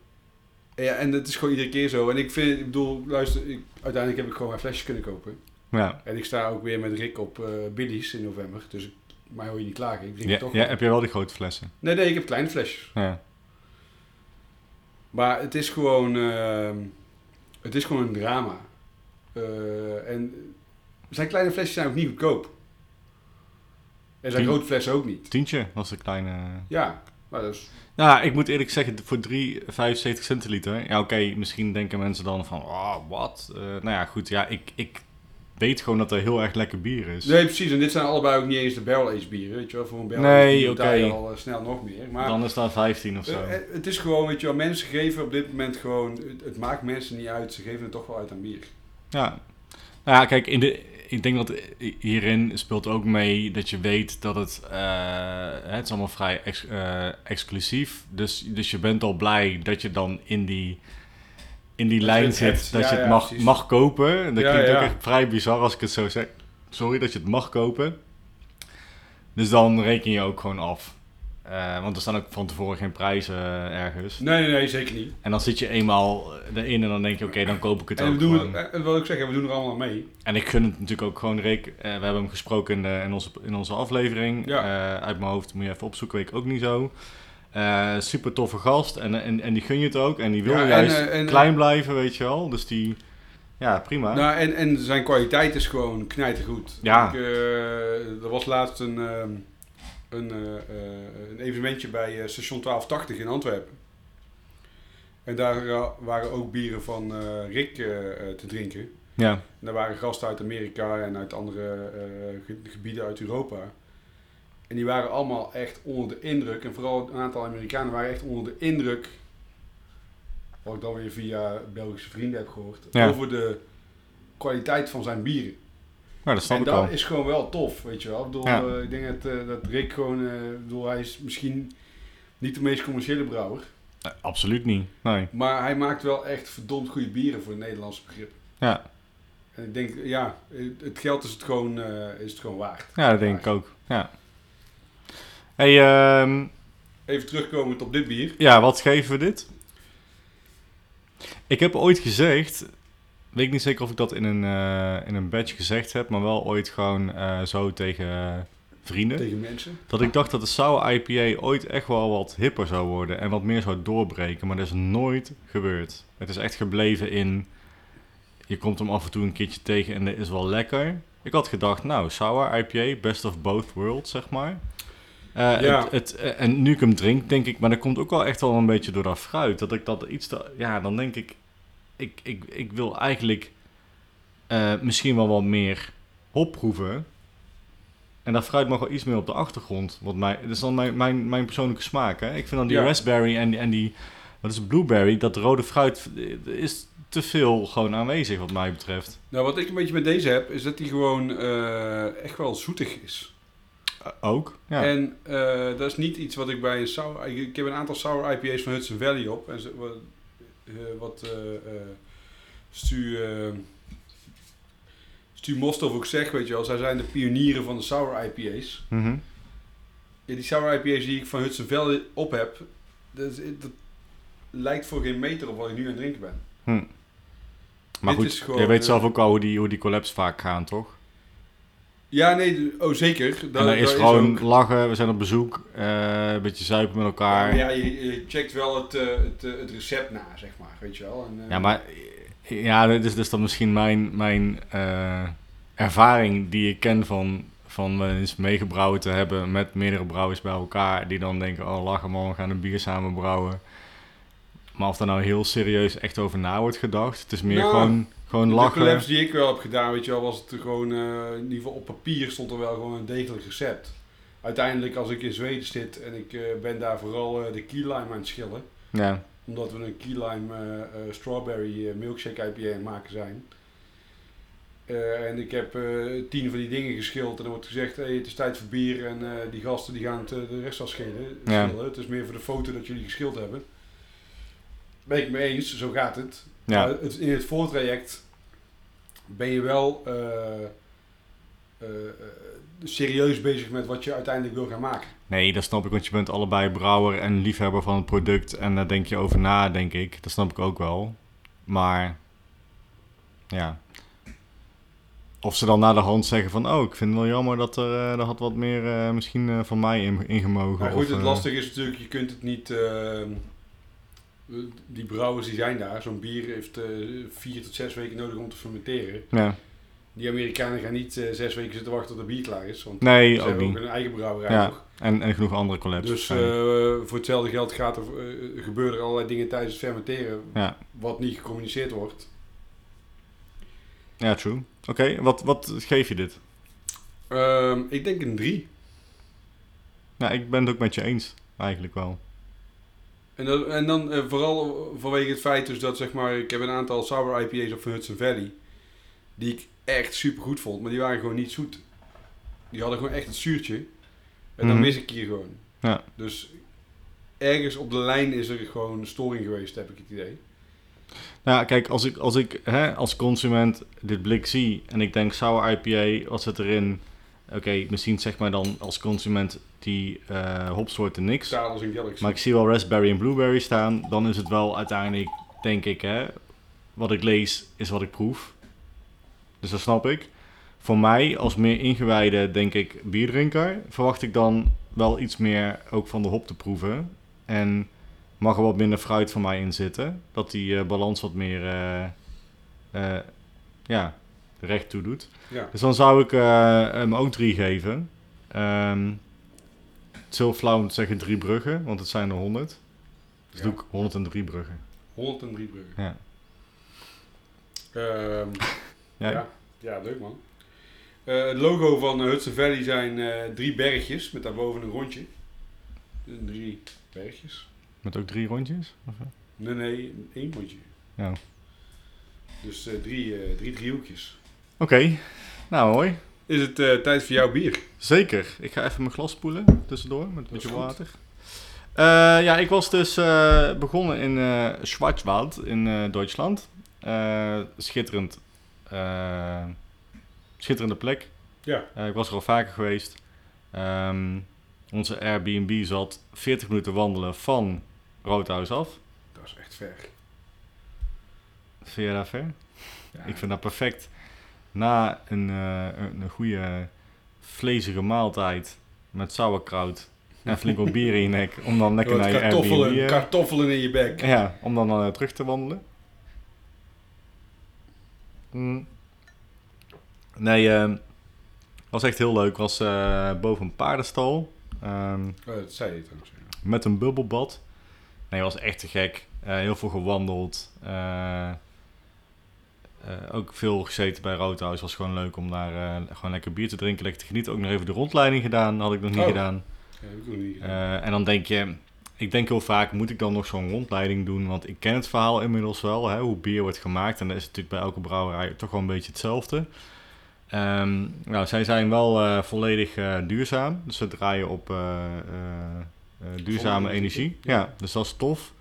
Ja, en het is gewoon iedere keer zo. En ik vind, ik bedoel, luister, ik, uiteindelijk heb ik gewoon mijn flesjes kunnen kopen. Ja. En ik sta ook weer met Rick op eh Billy's in november. Dus ik, mij hoor je niet klagen. Ik drink Ja, toch. ja, heb jij wel die grote flessen? Nee, nee, ik heb kleine flesjes. Ja. Maar het is gewoon, ehm, het is gewoon een drama. Eh, en zijn kleine flesjes zijn ook niet goedkoop. En zijn Tien- grote flessen ook niet. Tientje was de kleine... Ja, Maar dus, Ja, ik moet eerlijk zeggen, voor 3, 75 centiliter. Ja, oké, misschien denken mensen dan van, oh, wat? Eh, nou ja, goed, ja, ik, ik weet gewoon dat er heel erg lekker bier is. nee, precies. En dit zijn allebei ook niet eens de barrel-aged bieren, weet je wel. Voor een barrel Nee, bier oké. je al eh, snel nog meer. Maar Dan is dat 15 of zo. eh, het is gewoon, weet je wel, mensen geven op dit moment gewoon... Het, het maakt mensen niet uit, ze geven het toch wel uit aan bier. Ja. Nou ja, kijk, in de, ik denk dat hierin speelt ook mee dat je weet dat het, eh, het is allemaal vrij ex- eh, exclusief. Dus, dus je bent al blij dat je dan in die, in die lijn zit, hebt. dat Ja, je het ja, mag, precies. mag kopen. Dat klinkt ook echt vrij bizar als ik het zo zeg. Sorry, dat je het mag kopen. Dus dan reken je ook gewoon af. Eh, want er staan ook van tevoren geen prijzen eh, ergens. Nee, nee, nee, zeker niet. En dan zit je eenmaal erin en dan denk je, oké, dan koop ik het En ook we doen, gewoon. het, eh, wil ik zeggen, we doen er allemaal aan mee. En ik gun het natuurlijk ook gewoon Rick. Eh, we hebben hem gesproken in, de- in, onze, in onze aflevering. Ja. Eh, uit mijn hoofd moet je even opzoeken, weet ik ook niet zo. Eh, super toffe gast. En, en, en die gun je het ook. En die wil Ja, juist eh, en- klein blijven, weet je wel. Dus die, ja, prima. Nou, en, en zijn kwaliteit is gewoon knijtergoed. Ja. Ik, eh, er was laatst een, ehm, een, eh, eh, een evenementje bij eh, station 1280 in Antwerpen. En daar waren ook bieren van Rick te drinken. ja. En daar waren gasten uit Amerika en uit andere ge- gebieden uit Europa. En die waren allemaal echt onder de indruk. En vooral een aantal Amerikanen waren echt onder de indruk. Wat ik dan weer via Belgische vrienden heb gehoord. Ja. Over de kwaliteit van zijn bieren. Nou, dat snap en ik dat al. is gewoon wel tof, weet je wel. Ik, bedoel, Ja. eh, ik denk dat, eh, dat Rick gewoon... ik bedoel, hij is misschien niet de meest commerciële brouwer. Nee, absoluut niet. Nee. Maar hij maakt wel echt verdomd goede bieren voor het Nederlandse begrip. Ja. En ik denk, ja, het geld is het gewoon, is het gewoon waard. ja, dat denk ik ook. Ja. Hey, ehm, Even terugkomend op dit bier. ja, wat geven we dit? Ik heb ooit gezegd, weet ik niet zeker of ik dat in een, eh, in een badge gezegd heb, maar wel ooit gewoon eh, zo tegen vrienden. Tegen mensen. Dat ik dacht dat de Sour IPA ooit echt wel wat hipper zou worden en wat meer zou doorbreken, maar dat is nooit gebeurd. Het is echt gebleven in, je komt hem af en toe een keertje tegen en dat is wel lekker. Ik had gedacht, nou, Sour IPA, best of both worlds, zeg maar. Eh, Ja. het, het, en nu ik hem drink, denk ik, maar dat komt ook wel echt wel een beetje door dat fruit. Dat ik dat iets te, ja, dan denk ik, ik, ik, ik wil eigenlijk eh, misschien wel wat meer hop proeven. En dat fruit mag wel iets meer op de achtergrond. Wat mij, dat is dan mijn, mijn, mijn persoonlijke smaak. Hè? Ik vind dan die Ja. raspberry en, die- en die, wat is het, blueberry, dat rode fruit eh, is te veel gewoon aanwezig wat mij betreft. Nou, wat ik een beetje met deze heb, is dat die gewoon eh, echt wel zoetig is. Ook, ja. En dat is niet iets wat ik bij een sour... Ik, ik heb een aantal sour IPA's van Hudson Valley op. En ze, wat, eh, wat eh, eh, Stu, Stu Mostov ook zegt, weet je wel. Zij zijn de pionieren van de sour IPA's. Mhm. Ja, die sour IPA's die ik van Hudson op heb, dat, lijkt voor geen meter op wat ik nu aan het drinken ben. Maar Dit goed, je weet zelf ook al hoe die, hoe die collabs vaak gaan, toch? Ja, nee, oh zeker. Da- en daar er is gewoon ook- lachen, we zijn op bezoek, eh, een beetje zuipen met elkaar. ja, je, je checkt wel het, eh, het, eh, het recept na, zeg maar, weet je wel. En, Ja, maar ja, dit is dus dan misschien mijn, mijn ervaring die ik ken van, van wel eens meegebrouwen te hebben met meerdere brouwers bij elkaar. Die dan denken, oh lachen man, we gaan een bier samen brouwen. Maar of er nou heel serieus echt over na wordt gedacht. Het is meer Nou, gewoon, gewoon de lachen. collabs die ik wel heb gedaan, weet je wel, was het gewoon, eh, in ieder geval op papier stond er wel gewoon een degelijk recept. Uiteindelijk, als ik in Zweden zit en ik eh, ben daar vooral eh, de key lime aan het schillen, Ja, omdat we een key lime strawberry milkshake IPA aan het maken zijn. En ik heb tien van die dingen geschild en er wordt gezegd, hey, het is tijd voor bier en die gasten die gaan het, de rest al schillen. Ja. Het is meer voor de foto dat jullie geschild hebben. Ben ik mee eens, zo gaat het. ja. Maar het, in het voortraject ben je wel eh, eh, eh, serieus bezig met wat je uiteindelijk wil gaan maken. Nee, dat snap ik, want je bent allebei brouwer en liefhebber van het product. En daar denk je over na, denk ik. Dat snap ik ook wel. Maar, ja. Of ze dan na de hand zeggen van... Oh, ik vind het wel jammer dat er, er had wat meer misschien van mij in, ingemogen. Maar goed, of, het lastige is natuurlijk, je kunt het niet... die brouwers die zijn daar, zo'n bier heeft eh, vier tot zes weken nodig om te fermenteren. Ja, Die Amerikanen gaan niet eh, zes weken zitten wachten tot de bier klaar is. Want Nee, ze ook hebben niet. ook een eigen brouwerij Ja. nog. En, en genoeg andere collabs. Dus eh, voor hetzelfde geld gaat er, gebeuren er allerlei dingen tijdens het fermenteren. Ja. Wat niet gecommuniceerd wordt. ja, true. Oké, wat, wat geef je dit? Ehm, ik denk een 3. Nou, ik ben het ook met je eens. Eigenlijk wel. En dan, en dan eh, vooral vanwege het feit dus dat zeg maar, ik heb een aantal sour IPA's op van Hudson Valley. Die ik echt super goed vond, maar die waren gewoon niet zoet. Die hadden gewoon echt het zuurtje. En dan Mhm. mis ik hier gewoon. Ja. Dus ergens op de lijn is er gewoon een storing geweest, heb ik het idee. Nou, kijk, als ik, als ik hè, als consument dit blik zie en ik denk sour IPA, wat zit erin? Oké, misschien zeg maar dan als consument die eh hopsoorten niks. Maar ik zie wel raspberry en blueberry staan. Dan is het wel uiteindelijk, denk ik, hè, wat ik lees is wat ik proef. Dus dat snap ik. Voor mij, als meer ingewijde, denk ik, bierdrinker, verwacht ik dan wel iets meer ook van de hop te proeven. En mag er wat minder fruit van mij in zitten. Dat die eh, balans wat meer, eh, ja, recht toe doet. Ja. Dus dan zou ik hem ook drie geven. Ehm is heel flauw om te zeggen drie bruggen, want het zijn er 100. Dus Ja. doe ik 103 bruggen. 103 bruggen. Ja. Ehm, *laughs* Ja. ja. Ja, leuk man. Eh, het logo van eh, Hudson Valley zijn eh, drie bergjes met daarboven een rondje. Drie bergjes. Met ook drie rondjes? Of, eh? Nee, nee, één rondje. Ja. Dus eh, drie, eh, drie driehoekjes. Oké, nou mooi. Is het eh, tijd voor jouw bier? Zeker. Ik ga even mijn glas spoelen tussendoor met een beetje water. Eh, ja, ik was dus eh, begonnen in Schwarzwald in Duitsland. Schitterend. schitterende plek. Ja. Ik was er al vaker geweest. Ehm, onze Airbnb zat 40 minuten wandelen van Roodhuis af. Dat is echt ver. Vind je dat ver? Ja. Ik vind dat perfect. Na een, eh, een, een goede vlezige maaltijd met sauerkraut en flink wat bier in je nek. Om dan lekker naar je kartoffelen, Airbnb... eh, kartoffelen in je bek. ja, om dan eh, terug te wandelen. Mm. Nee, ehm was echt heel leuk. Was boven een paardenstal. Ehm, Oh, dat zei je met een bubbelbad. Nee, was echt te gek. Heel veel gewandeld. Eh, ook veel gezeten bij Roodhuis. Was gewoon leuk om daar eh, gewoon lekker bier te drinken. Lekker te genieten. Ook nog even de rondleiding gedaan. Had ik nog niet Oh. gedaan. Ja, heb ik nog niet gedaan. Eh, en dan denk je... Ik denk heel vaak, moet ik dan nog zo'n rondleiding doen? Want ik ken het verhaal inmiddels wel. Hè, hoe bier wordt gemaakt. En dat is natuurlijk bij elke brouwerij toch wel een beetje hetzelfde. Ehm, nou, zij zijn wel volledig duurzaam. Dus ze draaien op duurzame energie. Ja, dus dat is tof.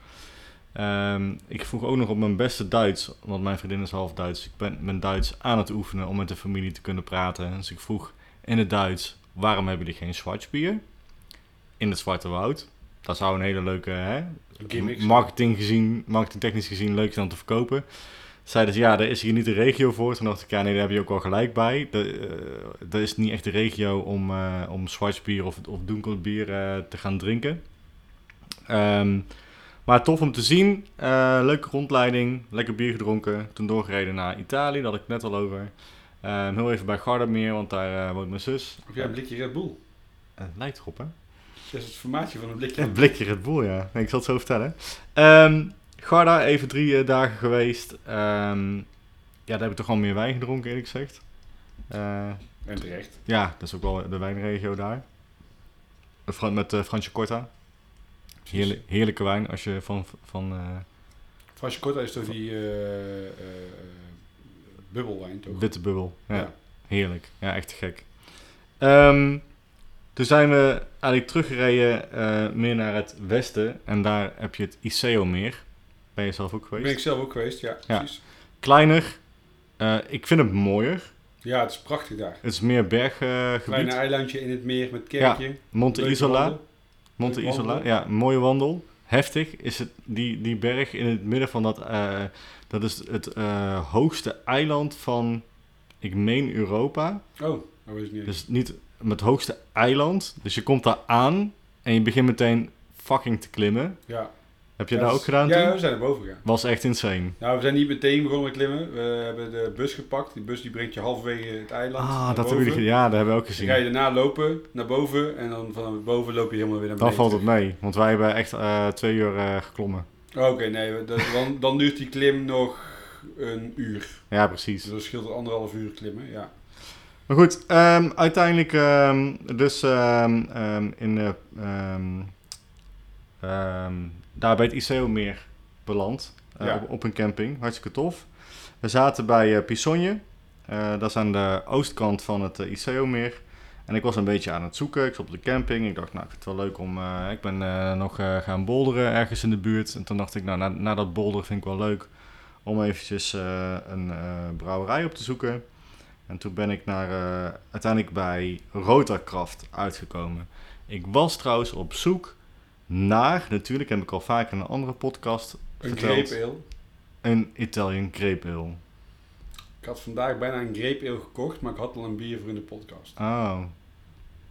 Ehm, ik vroeg ook nog op mijn beste Duits, want mijn vriendin is half Duits. Ik ben mijn Duits aan het oefenen om met de familie te kunnen praten. Dus ik vroeg in het Duits, waarom hebben jullie geen Schwarzbier? In het Zwarte Woud. Dat zou een hele leuke, hè, marketing gezien, marketingtechnisch gezien leuk zijn om te verkopen. Zeiden ze, ja, daar is hier niet de regio voor. Toen dacht ik, ja, nee, daar heb je ook wel gelijk bij. Eh, dat is niet echt de regio om, eh om Schwarzbier of, of Dunkelbier eh, te gaan drinken. Ehm, maar tof om te zien. Eh, leuke rondleiding, lekker bier gedronken. Toen doorgereden naar Italië, daar had ik net al over. Ehm, heel even bij Gardameer, want daar eh, woont mijn zus. Of jij een blikje Red Bull. Lijkt erop, hè? Dat is het formaatje van een blikje. Een blikje Red Bull, ja. Nee, ik zal het zo vertellen. Ehm Garda, even drie dagen geweest. Ehm, ja, daar heb ik toch al meer wijn gedronken, eerlijk gezegd. En terecht. ja, dat is ook wel de wijnregio daar. Met uh, Fransje Corta. Heerlijk, heerlijke wijn als je van... van eh, Fransje Corta is toch die eh, eh, bubbelwijn, toch? witte bubbel. Ja, Ja. heerlijk. Ja, echt gek. Ehm, toen zijn we eigenlijk teruggereden eh, meer naar het westen. En daar heb je het Iseo-meer. Ben je zelf ook geweest? Ben ik zelf ook geweest, ja, Ja. precies. Kleiner. Eh, ik vind het mooier. Ja, het is prachtig daar. Het is meer berggebied. Kleine eilandje in het meer met kerkje. Monte Leuke Isola. Monte Isola. Ja, mooie wandel. Heftig is het, die, die berg in het midden van dat... eh, dat is het eh, hoogste eiland van, ik meen Europa. Oh, dat weet ik niet. Dus niet met het hoogste eiland. Dus je komt daar aan en je begint meteen fucking te klimmen. ja, Heb je dat dus- ook gedaan Ja, toen? we zijn naar boven gegaan. Was echt insane. Nou, we zijn niet meteen begonnen met klimmen. We hebben de bus gepakt. Die bus die brengt je halverwege het eiland. Ah, dat hebben jullie Ja, dat hebben we ook Dan gezien. ga je daarna lopen naar boven en dan van boven loop je helemaal weer naar Dan beneden. valt het mee, want wij hebben echt eh, twee uur eh, geklommen. Oké, nee, we- dat- dan, dan duurt die klim nog een uur. Ja, Dus precies. dat scheelt anderhalf uur klimmen, ja. Maar goed, ehm, uiteindelijk ehm, dus ehm, in de, ehm, ehm, daar bij het ICO-meer beland. eh, Ja. op, op een camping, hartstikke tof. We zaten bij eh Pisonje. Eh, dat is aan de oostkant van het ICO-meer. En ik was een beetje aan het zoeken. Ik zat op de camping. Ik dacht, nou, ik vind het wel leuk om... ik ben nog gaan bolderen ergens in de buurt. En toen dacht ik, nou, na, na dat bolderen vind ik wel leuk... om eventjes een brouwerij op te zoeken. En toen ben ik naar, uiteindelijk bij Rotakraft uitgekomen. Ik was trouwens op zoek naar, natuurlijk heb ik al vaker in een andere podcast Een verteld, grape ale. een Italian Grape Ale. Ik had vandaag bijna een grape ale gekocht, maar ik had al een bier voor in de podcast. Oh,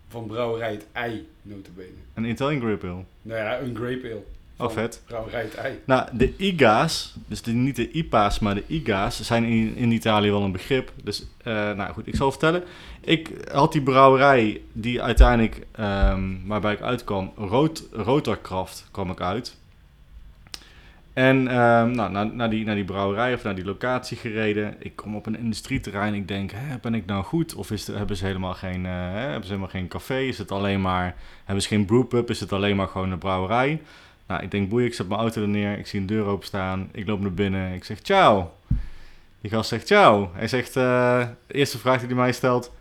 Van brouwerij het Ei, notabene. een Italian Grape Ale. Nou ja, een grape ale. Oh, vet. Brouwerij het Ei. Nou, de IGA's, dus de, niet de IPA's, maar de IGA's, zijn in, in Italië wel een begrip. Dus, eh, nou goed, ik zal vertellen. Ik had die brouwerij die uiteindelijk, ehm, waarbij ik uitkwam, Rotorkraft kwam ik uit. En ehm, nou, naar, naar, die, naar die brouwerij of naar die locatie gereden. Ik kom op een industrieterrein. Ik denk, hè, ben ik nou goed? Of is er, hebben, ze helemaal geen, eh, hebben ze helemaal geen café? Is het alleen maar, hebben ze geen brewpub? Is het alleen maar gewoon een brouwerij? Nou, ik denk, boeien, ik zet mijn auto er neer. Ik zie een deur openstaan. Ik loop naar binnen. Ik zeg, ciao. Die gast zegt, ciao. Hij zegt, eh, de eerste vraag die hij mij stelt...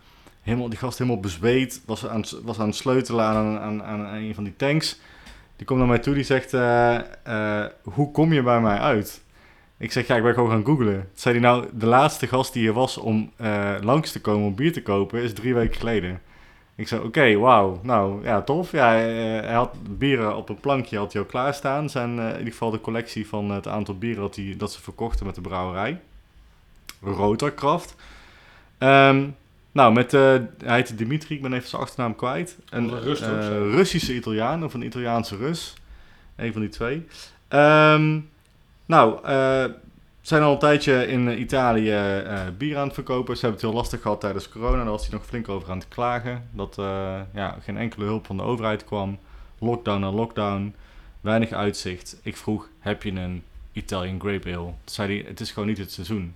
Helemaal, die gast helemaal bezweet. Was aan, was aan het sleutelen aan, aan, aan een van die tanks. Die komt naar mij toe. Die zegt, eh, eh, hoe kom je bij mij uit? Ik zeg, ja, ik ben gewoon gaan googlen. Zei hij, nou, de laatste gast die hier was om langs te komen om bier te kopen... is drie weken geleden. Ik zei, oké, wauw. Nou, ja, tof. Ja, hij, eh, hij had bieren op een plankje had hij al klaarstaan. Zijn, eh, in ieder geval de collectie van het aantal bieren dat, hij, dat ze verkochten met de brouwerij. Rotorkraft. Ehm, nou, met, eh, hij heette Dimitri, ik ben even zijn achternaam kwijt. Een je? Russische Italiaan of een Italiaanse Rus. Een van die twee. Ehm, nou, zijn al een tijdje in eh, Italië eh, bier aan het verkopen. Ze hebben het heel lastig gehad tijdens corona. Daar was hij nog flink over aan het klagen. Dat eh, ja, geen enkele hulp van de overheid kwam. Lockdown na lockdown. Weinig uitzicht. Ik vroeg, heb je een Italian Grape Ale? Toen zei hij, het is gewoon niet het seizoen.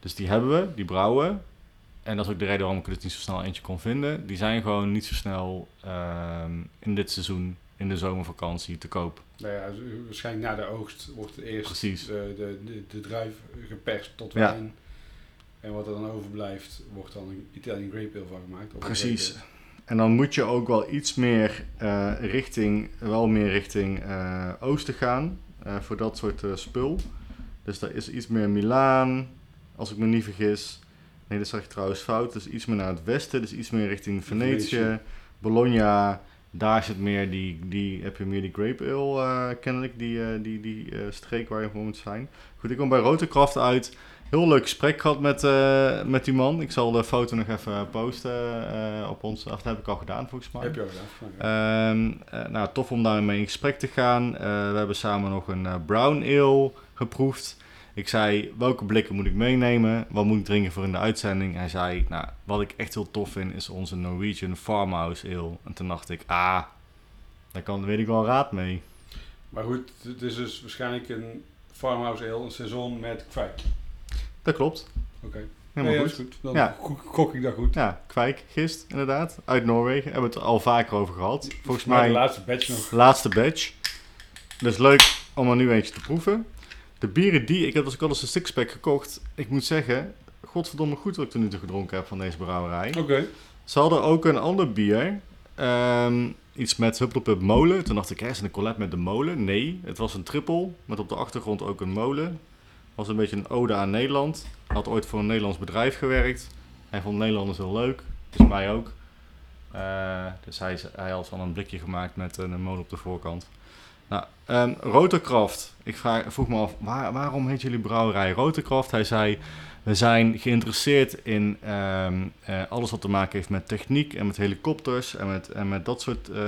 Dus die hebben we, die brouwen. we. En dat is ook de reden waarom ik er niet zo snel eentje kon vinden. Die zijn gewoon niet zo snel ehm, in dit seizoen, in de zomervakantie, te koop. Nou ja, waarschijnlijk na de oogst wordt eerst Precies. de, de, de, de druif geperst tot Ja. wijn. En wat er dan overblijft, wordt dan een Italian Grape Ale van gemaakt. Precies. En dan moet je ook wel iets meer eh, richting, wel meer richting eh, oosten gaan eh, voor dat soort eh, spul. Dus daar is iets meer Milaan, als ik me niet vergis. Nee, dat zeg ik trouwens fout. Dus iets meer naar het westen, dus iets meer richting Venetië, Venetië. Bologna. Daar zit meer die, die, heb je meer die grape ale eh, kennelijk, die, eh, die, die eh, streek waar je voor moet zijn. Goed, ik kom bij Roterkraft uit. Heel leuk gesprek gehad met, met die man. Ik zal de foto nog even posten op ons. Dat heb ik al gedaan volgens mij. Heb je al gedaan? Ehm, eh, nou, tof om daarmee in gesprek te gaan. We hebben samen nog een brown ale geproefd. Ik zei, welke blikken moet ik meenemen? Wat moet ik drinken voor in de uitzending? Hij zei, nou, wat ik echt heel tof vind is onze Norwegian Farmhouse ale. En toen dacht ik, ah, daar kan, weet ik wel raad mee. Maar goed, het is dus waarschijnlijk een farmhouse ale, een seizoen met kwijk. Dat klopt. Oké. Helemaal Nee, goed. goed. Dan Ja. gok- gok ik dat goed. Ja, kwijk, gist, inderdaad. Uit Noorwegen. Hebben we het al vaker over gehad. Volgens mij... de laatste batch nog. Laatste batch. Dus leuk om er nu eentje te proeven. De bieren die... Ik heb dus ook al eens een sixpack gekocht. Ik moet zeggen... Godverdomme goed wat ik tot nu toe gedronken heb van deze brouwerij. Oké. Ze hadden ook een ander bier. ehm, iets met Huppelpup molen. Toen dacht ik, hè, is het een collab met de molen? Nee, het was een triple. Met op de achtergrond ook een molen. Was een beetje een ode aan Nederland. Had ooit voor een Nederlands bedrijf gewerkt. Hij vond Nederlanders heel leuk. Dus mij ook. Eh, dus hij, is- hij had al een blikje gemaakt met een molen op de voorkant. Nou, um, Roterkraft. Ik vraag, vroeg me af, waar- waarom heet jullie brouwerij Roterkraft? Hij zei, we zijn geïnteresseerd in ehm, eh, alles wat te maken heeft met techniek en met helikopters en met, en met dat soort eh,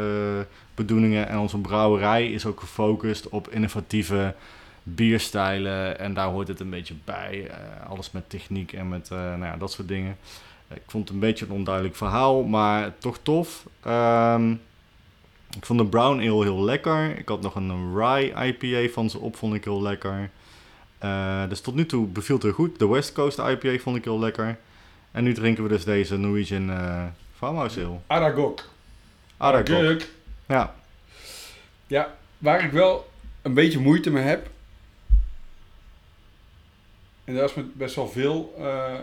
bedoelingen. En onze brouwerij is ook gefocust op innovatieve bierstijlen en daar hoort het een beetje bij. Eh, alles met techniek en met nou ja, dat soort dingen. Ik vond het een beetje een onduidelijk verhaal, maar toch tof. Ehm, ik vond de Brown Ale heel lekker. Ik had nog een Rye IPA van ze op, vond ik heel lekker. Uh, dus tot nu toe beviel het heel goed. De West Coast IPA vond ik heel lekker. En nu drinken we dus deze Norwegian uh, Farmhouse Ale. Aragog. Aragog. Ja. Ja, waar ik wel een beetje moeite mee heb. En daar is met best wel veel uh,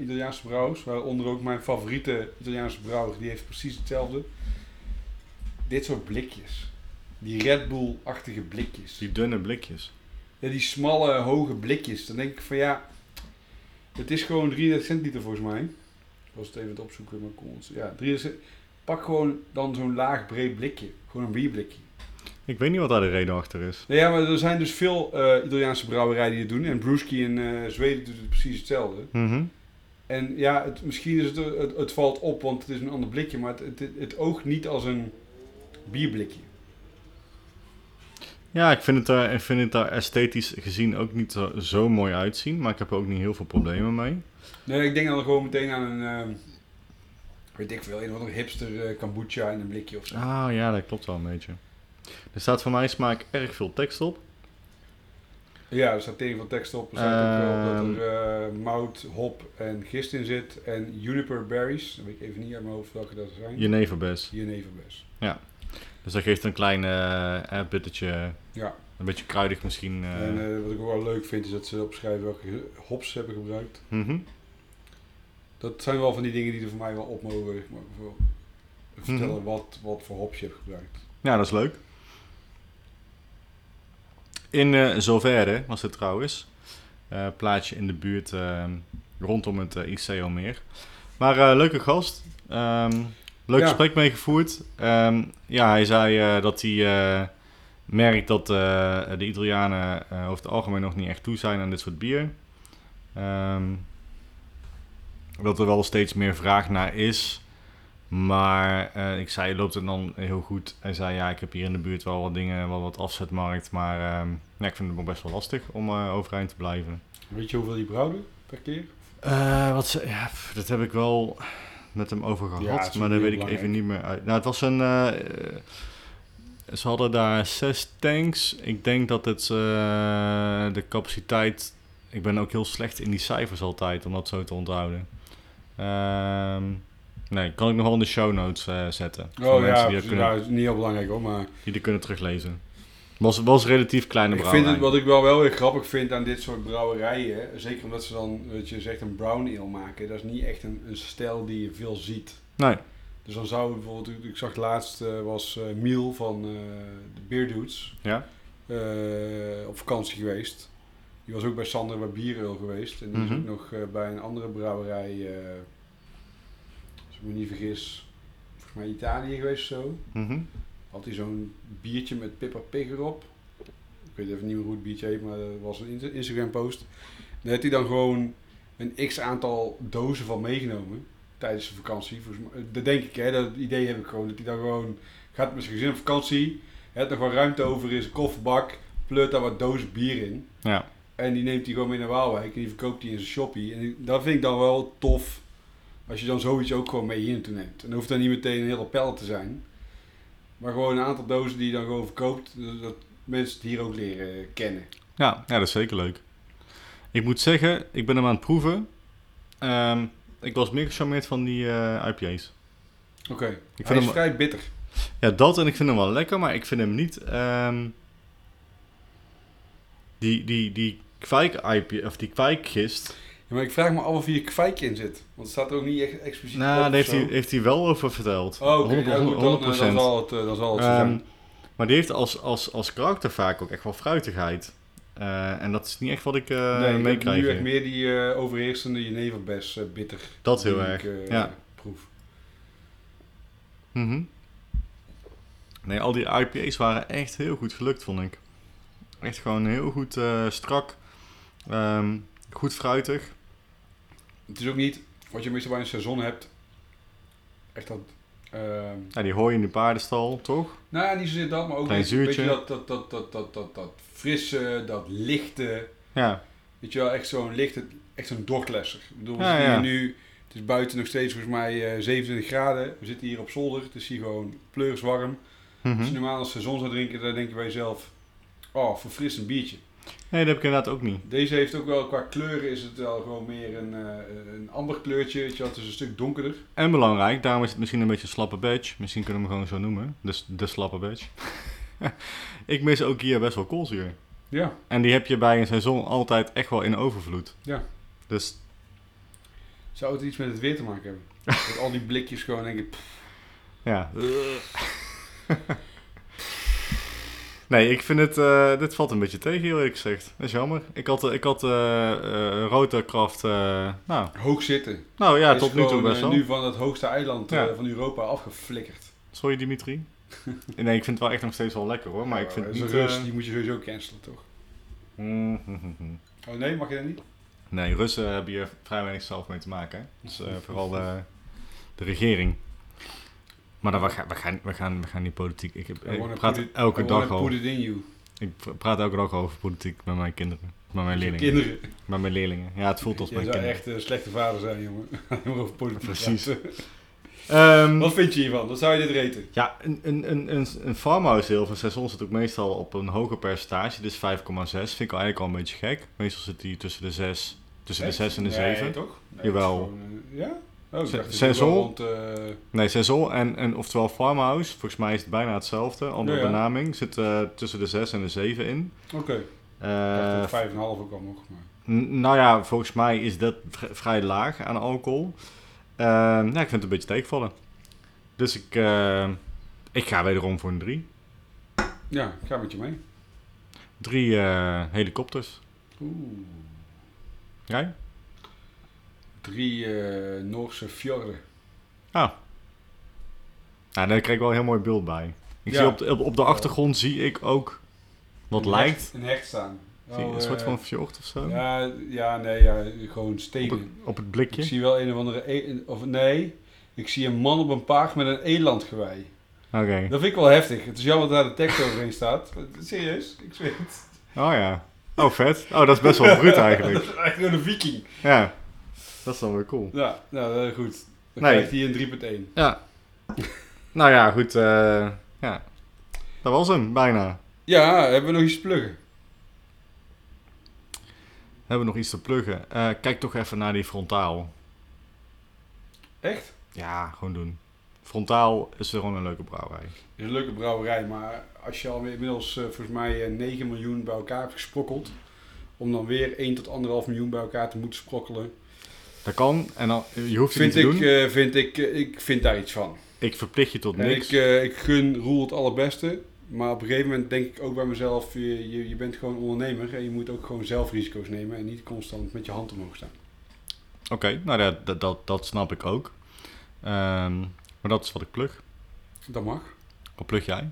Italiaanse brouwers. Waaronder ook mijn favoriete Italiaanse brouwer. Die heeft precies hetzelfde. Dit soort blikjes. Die Red Bull-achtige blikjes. Die dunne blikjes ja, die smalle, hoge blikjes. Dan denk ik van ja, het is gewoon 33 centiliter volgens mij. Ik was het even het opzoeken, maar kon Ja, 33 Pak gewoon dan zo'n laag, breed blikje. Gewoon een bierblikje. Ik weet niet wat daar de reden achter is. Nee, ja, maar er zijn dus veel uh, Italiaanse brouwerijen die het doen. En Brewski in uh, Zweden doet het precies hetzelfde. Mm En ja, het, misschien is het, het, het, valt op, want het is een ander blikje. Maar het, het, het oogt niet als een bierblikje. Ja, ik vind het, daar, ik vind het daar esthetisch gezien ook niet zo, zo, mooi uitzien. Maar ik heb er ook niet heel veel problemen mee. Nee, ik denk dan gewoon meteen aan een... Uh, weet ik veel, een of andere hipster uh, kombucha in een blikje of zo. Ah ja, dat klopt wel een beetje. Er staat voor mij smaak erg veel tekst op. Ja, er staat tegen veel tekst op. Er staat ook wel dat er uh, mout, hop en gist in zit. En juniper berries. Dan weet ik even niet uit mijn hoofd welke dat zijn. Jeneverbes. Jeneverbes. Ja. Dus dat geeft een klein uh, bittertje. Ja. Een beetje kruidig misschien. Uh... En uh, wat ik ook wel leuk vind is dat ze opschrijven welke hops ze hebben gebruikt. Mm Dat zijn wel van die dingen die er voor mij wel op mogen maar voor, vertellen mm -hmm. wat, wat voor hops je hebt gebruikt. Ja, dat is leuk. In uh, Zoverre was het trouwens. plaatje in de buurt rondom het ICO-meer. Maar leuke gast. Um, Leuk gesprek meegevoerd. Um, ja, hij zei uh, dat hij uh, merkt dat uh, de Italianen over het algemeen nog niet echt toe zijn aan dit soort bier. Um, dat er wel steeds meer vraag naar is. Maar ik zei, loopt het dan heel goed? Hij zei, ja, ik heb hier in de buurt wel wat dingen, wel wat afzetmarkt. Maar ja, ik vind het ook best wel lastig om overeind te blijven. Weet je hoeveel die brouwde per keer? wat ze, ja, dat heb ik wel met hem over gehad, maar dat weet ik even niet meer uit. Nou, het was een. Uh, ze hadden daar zes tanks. Ik denk dat het uh, de capaciteit. Ik ben ook heel slecht in die cijfers altijd om dat zo te onthouden. Uh, nee, kan ik nog wel in de show notes uh, zetten. Oh ja, die kunnen, nou, is niet heel belangrijk hoor, maar. Die die kunnen teruglezen. Was, was relatief kleine ik brouwerij. Vind het, wat ik wel wel weer grappig vind aan dit soort brouwerijen, zeker omdat ze dan, weet je zegt, een brown ale maken, dat is niet echt een, een stijl die je veel ziet. Nee. Dus dan zou bijvoorbeeld, ik zag laatst uh, was uh, Miel van uh, de Beer Dudes ja? op vakantie geweest. Die was ook bij Sander bij Biereel geweest. En die mm -hmm. is ook nog bij een andere brouwerij, als ik me niet vergis, volgens mij Italië geweest of zo. Mm -hmm had hij zo'n biertje met Pippa Pig erop. Ik weet even niet meer hoe het biertje heet, maar dat was een Instagram post. Daar heeft hij dan gewoon een x aantal dozen van meegenomen tijdens de vakantie. Dat denk ik, hè, dat idee heb ik gewoon. Dat hij dan gewoon gaat met zijn gezin op vakantie, heeft nog wat ruimte over in zijn kofferbak, pleurt daar wat dozen bier in. Ja. En die neemt hij gewoon mee naar Waalwijk en die verkoopt hij in zijn shoppie. En dat vind ik dan wel tof, als je dan zoiets ook gewoon mee hier naartoe neemt. En dan hoeft dan niet meteen een hele pel te zijn. Maar gewoon een aantal dozen die je dan gewoon verkoopt, dat mensen het hier ook leren kennen. Ja, ja, dat is zeker leuk. Ik moet zeggen, ik ben hem aan het proeven. Um, ik was meer gecharmeerd van die uh, IPA's. Oké, okay. ik vind hem vrij bitter. Ja, dat en ik vind hem wel lekker, maar ik vind hem niet... Um, die, die, die kwijk IP, of die kwijkgist ja, maar ik vraag me af of hier kwijk in zit. Want het staat er ook niet echt expliciet Nou, daar heeft hij, heeft hij wel over verteld. Oh, oké. Okay. Ja, dan, dan, zal het, dan zal het um, zijn. Maar die heeft als, als, als karakter vaak ook echt wel fruitigheid. Uh, en dat is niet echt wat ik uh, nee, meekrijg. nu echt meer die uh, overheersende jeneverbes bitter. Dat heel erg, ik, ja. proef. Mm -hmm. Nee, al die IPA's waren echt heel goed gelukt, vond ik. Echt gewoon heel goed strak. Um, goed fruitig. Het is ook niet wat je meestal bij een seizoen hebt. Echt dat. ehm, Ja, die hoor je in de paardenstal, toch? nou ja, niet zozeer dat, maar ook Klein weet, je- weet je zuurtje. dat, dat, dat, dat, dat, dat, dat frisse, dat lichte. Ja, Weet je wel, echt zo'n lichte, echt zo'n doorklesser. Ik bedoel, we Ja, zitten ja. hier nu, het is buiten nog steeds volgens mij eh 27 graden. We zitten hier op zolder, het is hier gewoon pleurswarm. Mhm. Als je normaal een seizoen zou drinken, dan denk je bij jezelf, oh, verfrissend biertje. Nee, dat heb ik inderdaad ook niet. Deze heeft ook wel, qua kleuren is het wel gewoon meer een, eh een amber kleurtje. Weet je wel, het is een stuk donkerder. En belangrijk, daarom is het misschien een beetje een slappe badge. Misschien kunnen we hem gewoon zo noemen. Dus de slappe badge. *laughs* ik mis ook hier best wel koolzuur. Ja, En die heb je bij een seizoen altijd echt wel in overvloed. Ja. Dus zou het iets met het weer te maken hebben? *laughs* Met al die blikjes gewoon, denk ik, pff, ja. *laughs* nee, ik vind het... eh, dit valt een beetje tegen, heel eerlijk gezegd. Dat is jammer. Ik had, ik had eh eh, eh, nou, hoog zitten. nou ja, Is tot nu toe best wel. nu van het hoogste eiland Ja. van Europa afgeflikkerd. Sorry, Dimitri. *laughs* nee, ik vind het wel echt nog steeds wel lekker, hoor. Maar ik vind niet... rust, die moet je sowieso cancelen, toch? mm, mm, mm, mm. Oh nee, mag je dat niet? Nee, Russen hebben hier vrij weinig zelf mee te maken. Hè? Dus *laughs* vooral de, de regering. Maar dan, we, gaan, we, gaan, we, gaan, we gaan die politiek. Ik, heb, ik praat it- elke dag over. Ik praat elke dag over politiek met mijn kinderen. Met mijn je leerlingen. kinderen. Met mijn leerlingen. Ja, het voelt als Je mijn zou kinderen. echt een slechte vader zijn, jongen. *laughs* Helemaal over politiek Precies. praten. *laughs* Ehm, Wat vind je hiervan? Dan zou je dit reten. ja, een, een, een, een, farmhouse deel van seizoen zit ook meestal op een hoger percentage. Dus 5,6. Vind ik eigenlijk al een beetje gek. Meestal zit die tussen de 6, tussen de 6 en de 7. Nee, toch? Nee, Jawel. gewoon, eh, ja? Oh, ik Se- dacht dat seizoen? het wel rond, eh, Nee, seizoen en, en oftewel farmhouse. Volgens mij is het bijna hetzelfde. Andere Ja, ja. benaming. Zit eh, tussen de 6 en de 7 in. Oké. Dacht dat 5,5 ook al nog. Maar. nou ja, volgens mij is dat vr- vrij laag aan alcohol. Eh, ja, ik vind het een beetje tegenvallen. Dus ik, ik ga wederom voor een 3. Ja, ik ga met je mee. Drie helikopters. Oeh. Jij? Drie eh, Noorse fjorden. Ah. Nou, daar krijg ik wel een heel mooi beeld bij. Ik Ja. zie op de, op, op de achtergrond zie ik ook wat Een lijkt. hecht- Een hecht staan. Oh, een soort eh, van fjord of zo. Ja, ja, nee, ja, gewoon op, stenen. het, op het Ik blikje. zie wel een of andere... E of nee, ik zie een man op een paard met een elandgewei. Oké. Dat vind ik wel heftig. Het is jammer dat daar de tekst overheen staat. Serieus, ik zweer het. Oh ja. Oh, vet. Oh, dat is best wel bruut *laughs* eigenlijk. Dat is eigenlijk een viking. Ja. Dat is dan weer cool. Ja, nou goed. Dan Nee. krijgt hij een 3.1. Ja. *laughs* nou ja, goed. eh, ja. Dat was hem, bijna. Ja, hebben we nog iets te pluggen? Hebben we nog iets te pluggen? Eh, kijk toch even naar die frontaal. Echt? Ja, gewoon doen. Frontaal is er gewoon een leuke brouwerij. Het is een leuke brouwerij, maar als je al inmiddels volgens mij eh, 9 miljoen bij elkaar hebt gesprokkeld, om dan weer 1 tot 1,5 miljoen bij elkaar te moeten sprokkelen, Dat kan. En dan, je hoeft het vind niet te ik, doen. eh, vind ik, eh, ik vind daar iets van. ik verplicht je tot En niks. ik, eh, ik gun Roel het allerbeste, maar op een gegeven moment denk ik ook bij mezelf, je, je, je bent gewoon ondernemer en je moet ook gewoon zelf risico's nemen en niet constant met je hand omhoog staan. Oké, nou dat, dat, dat, dat snap ik ook. Ehm, maar dat is wat ik plug. Dat mag. Wat plug jij?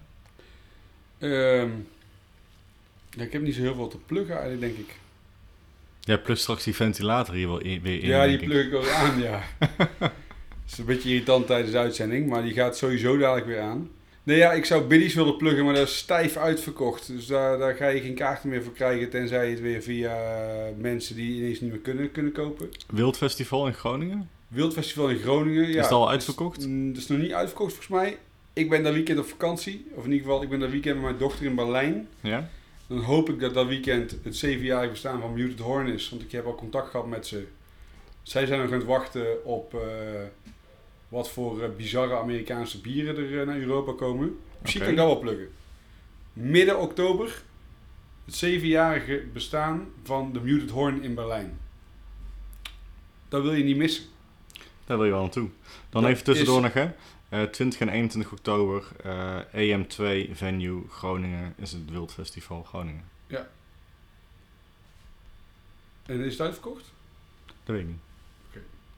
Ehm, ja, ik heb niet zo heel veel te pluggen eigenlijk, denk ik. Jij plugt straks die ventilator hier wel in, weer in. ja, die plug ik ook aan, ja. Het *laughs* is een beetje irritant tijdens de uitzending, maar die gaat sowieso dadelijk weer aan. Nee, ja, ik zou biddies willen pluggen, maar dat is stijf uitverkocht. Dus daar, daar ga je geen kaarten meer voor krijgen, tenzij je het weer via mensen die ineens niet meer kunnen, kunnen kopen. Wildfestival in Groningen? Wildfestival in Groningen, ja. het al dat uitverkocht? mm, Dat is nog niet uitverkocht volgens mij. Ik ben dat weekend op vakantie, of in ieder geval, ik ben dat weekend met mijn dochter in Berlijn. Ja? Dan hoop ik dat dat weekend het zevenjarig bestaan van Muted Horn is. Want ik heb al contact gehad met ze. Zij zijn nog aan het wachten op eh, wat voor eh, bizarre Amerikaanse bieren er eh, naar Europa komen. Misschien kan ik dat wel pluggen. Midden oktober, het zevenjarige bestaan van de Muted Horn in Berlijn. Dat wil je niet missen. Daar wil je wel naartoe. Dan Dat even tussendoor is- nog, hè. Eh, 20 en 21 oktober, eh, EM2 venue Groningen is het Wildfestival Groningen. En is het uitverkocht? Dat weet ik niet.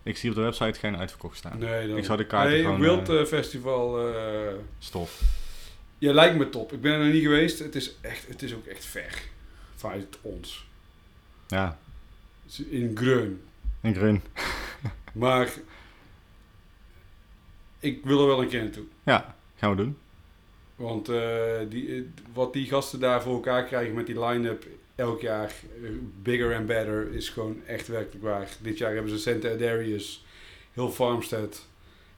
Ik zie op de website geen uitverkocht staan. Nee, dan... Ik zou de kaarten nee, gewoon, Wild eh, eh, Festival... eh, Stof. Ja, lijkt me top. Ik ben er nog niet geweest. Het is, echt, het is ook echt ver. Vanuit ons. Ja, In Greun. in Grun. Maar ik wil er wel een keer naartoe. Ja, gaan we doen. Want eh, die, eh, wat die gasten daar voor elkaar krijgen met die line-up elk jaar, eh, bigger and better, is gewoon echt werkelijk waar. Dit jaar hebben ze Santa Darius, Hill Farmstead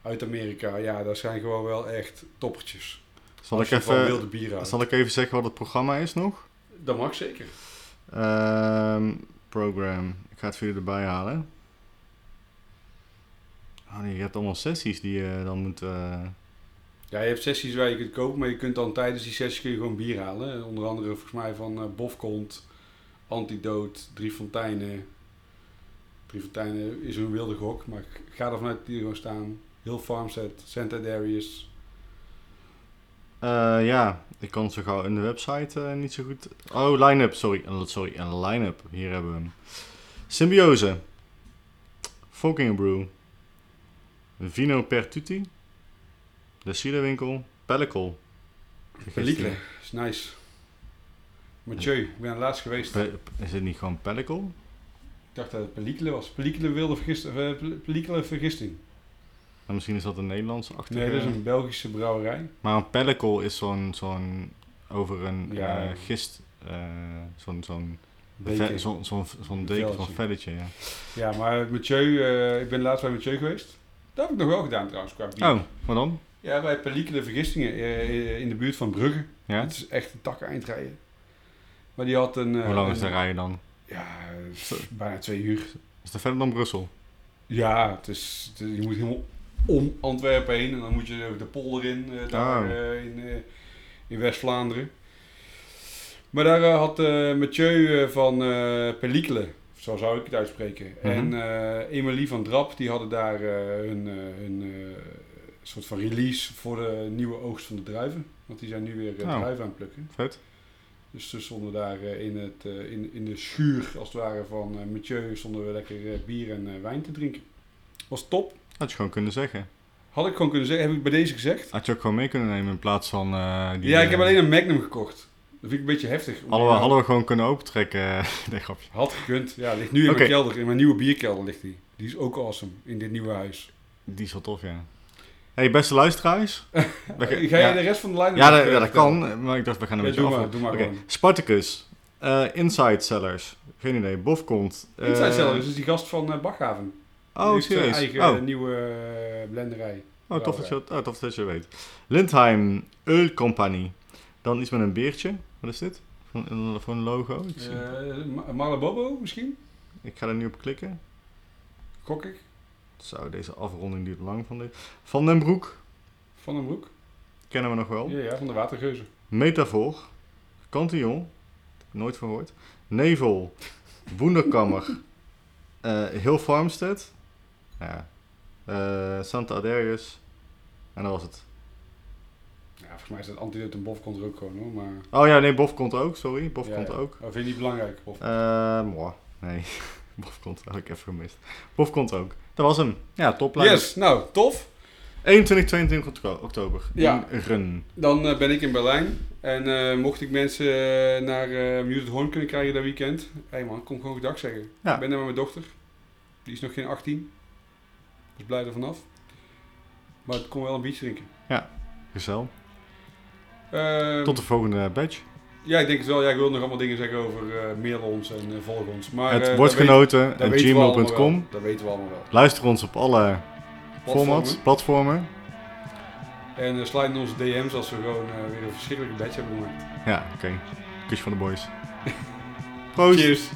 uit Amerika. Ja, dat zijn gewoon wel echt toppertjes. Zal Als ik, even, wilde zal ik even zeggen wat het programma is nog? Dat mag zeker. Ehm program. Ik ga het voor jullie erbij halen. Oh je hebt allemaal sessies die je dan moet... eh, Ja, je hebt sessies waar je kunt kopen, maar je kunt dan tijdens die sessie kun je gewoon bier halen. Onder andere volgens mij van eh Bofkont, Antidote, Drie Fonteinen. Drie Fonteinen is een wilde gok, maar ik ga ervan uit dat die er gewoon staan. Heel Farmstead, Santa Darius. Eh, ja, ik kan zo gauw in de website niet zo goed. Oh, line-up, sorry. Sorry, een line-up. Hier hebben we hem. Symbiose. Fucking Brew. Vino per tutti. De Ciderwinkel. Pellicle. Pelikle, is nice. Mathieu, ik ben laatst geweest. Pe- is het niet gewoon Pellicle? Ik dacht dat het Pelikle was. Pelikle wilde vergisting. eh, vergisting. En misschien is dat een Nederlandse achter. Nee, dat is een Belgische brouwerij. Maar een pellicle is zo'n zo'n over een Ja. eh, gist, eh, zo'n zo'n zo'n zo'n deken, zo'n Velletje. ja. Ja, maar Mathieu, ik ben laatst bij Mathieu geweest. Dat heb ik nog wel gedaan trouwens, qua bier. Oh, wat dan? Ja, bij Pelikele Vergistingen eh, in de buurt van Brugge. Ja? Het is echt een tak eindrijden. Maar die had een... eh, Hoe lang is de rijden dan? Ja, eh, bijna twee uur. Is dat verder dan Brussel? Ja, het is, het is- je moet helemaal om Antwerpen heen. En dan moet je de polder in, eh, daar Oh. eh, in, eh, in West-Vlaanderen. Maar daar eh, had eh Mathieu eh, van eh Pelikele, zo zou ik het uitspreken. Mhm. En eh Emilie van Drap, die hadden daar eh, hun, eh, hun soort van release voor de nieuwe oogst van de druiven. Want die zijn nu weer Oh. druiven aan het plukken. Vet. Dus ze stonden daar in, het, in, in de schuur, als het ware, van Mathieu, stonden we lekker bier en wijn te drinken. Was top. Had je gewoon kunnen zeggen. Had ik gewoon kunnen zeggen, heb ik bij deze gezegd. Had je ook gewoon mee kunnen nemen in plaats van die... ja, ik heb alleen een Magnum gekocht. Dat vind ik een beetje heftig. Hadden we, Ja, hadden we gewoon kunnen opentrekken. *laughs* nee, grapje. Had gekund. Ja, ligt nu in mijn kelder. In mijn nieuwe bierkelder ligt die. Die is ook awesome in dit nieuwe huis. Die is wel tof, ja. Hey, beste luisteraars. *laughs* Ga jij ja. de rest van de lijn Ja, dat, ja, dat kan, maar ik dacht we gaan een Ja, beetje doe af. maar, doe maar gewoon. Spartacus. Eh, Inside Sellers. Geen idee. Bofkont. eh, Inside Sellers is die gast van uh, Bachhaven. Die Oh, zijn serieus? eigen Oh, nieuwe eh, blenderij. oh, tof dat je, oh, tof dat je weet. Lindheim Öl Company. Dan iets met een beertje. Wat is dit? Voor een, voor een logo? Ik, zie- Eh Ma- Malabobo misschien? ik ga er nu op klikken. Gok ik. Zo, deze afronding duurt lang van dit. Van den Broek. Van den Broek. Kennen we nog wel. Ja, ja, van de Watergeuzen. Metafor. Cantillon. Nooit verhoord. Nevel. Wonderkammer. *laughs* eh Heel Farmstead. Ja. Eh, Santa Adarius. En dat was het. Ja, volgens mij is dat antidote en bof komt er ook gewoon hoor. Maar, Oh ja, nee, Bof komt ook. Sorry, Bof ja, komt ja. ook. Dat vind je niet belangrijk. Bof. Eh, moi. Nee, *laughs* Bof komt. Had ik even gemist. Bof komt ook. Dat was hem. Ja, toplijn. Yes, nou, tof. 21, 22 okto- oktober. Ja. In Run. Dan eh, ben ik in Berlijn. En eh, mocht ik mensen naar Muted Horn kunnen krijgen dat weekend. Hé hey man, kom gewoon gedag zeggen. Ja. Ik ben daar met mijn dochter. Die is nog geen 18. Dus blij er vanaf. Maar ik kon wel een biertje drinken. Gezel. Ehm, Tot de volgende badge. Ja, ik denk het wel. Ja, ik wil nog allemaal dingen zeggen over eh mail ons en eh, volg ons. Maar, het eh, wordt genoten. En gmail.com. Dat weten we allemaal wel. Luister ons op alle Platformen. formats, platformen. En uh, slide in onze DM's als we gewoon eh, weer een verschrikkelijke badge hebben gemaakt. Ja, oké. Kusje van de boys. *laughs* Proost. Cheers.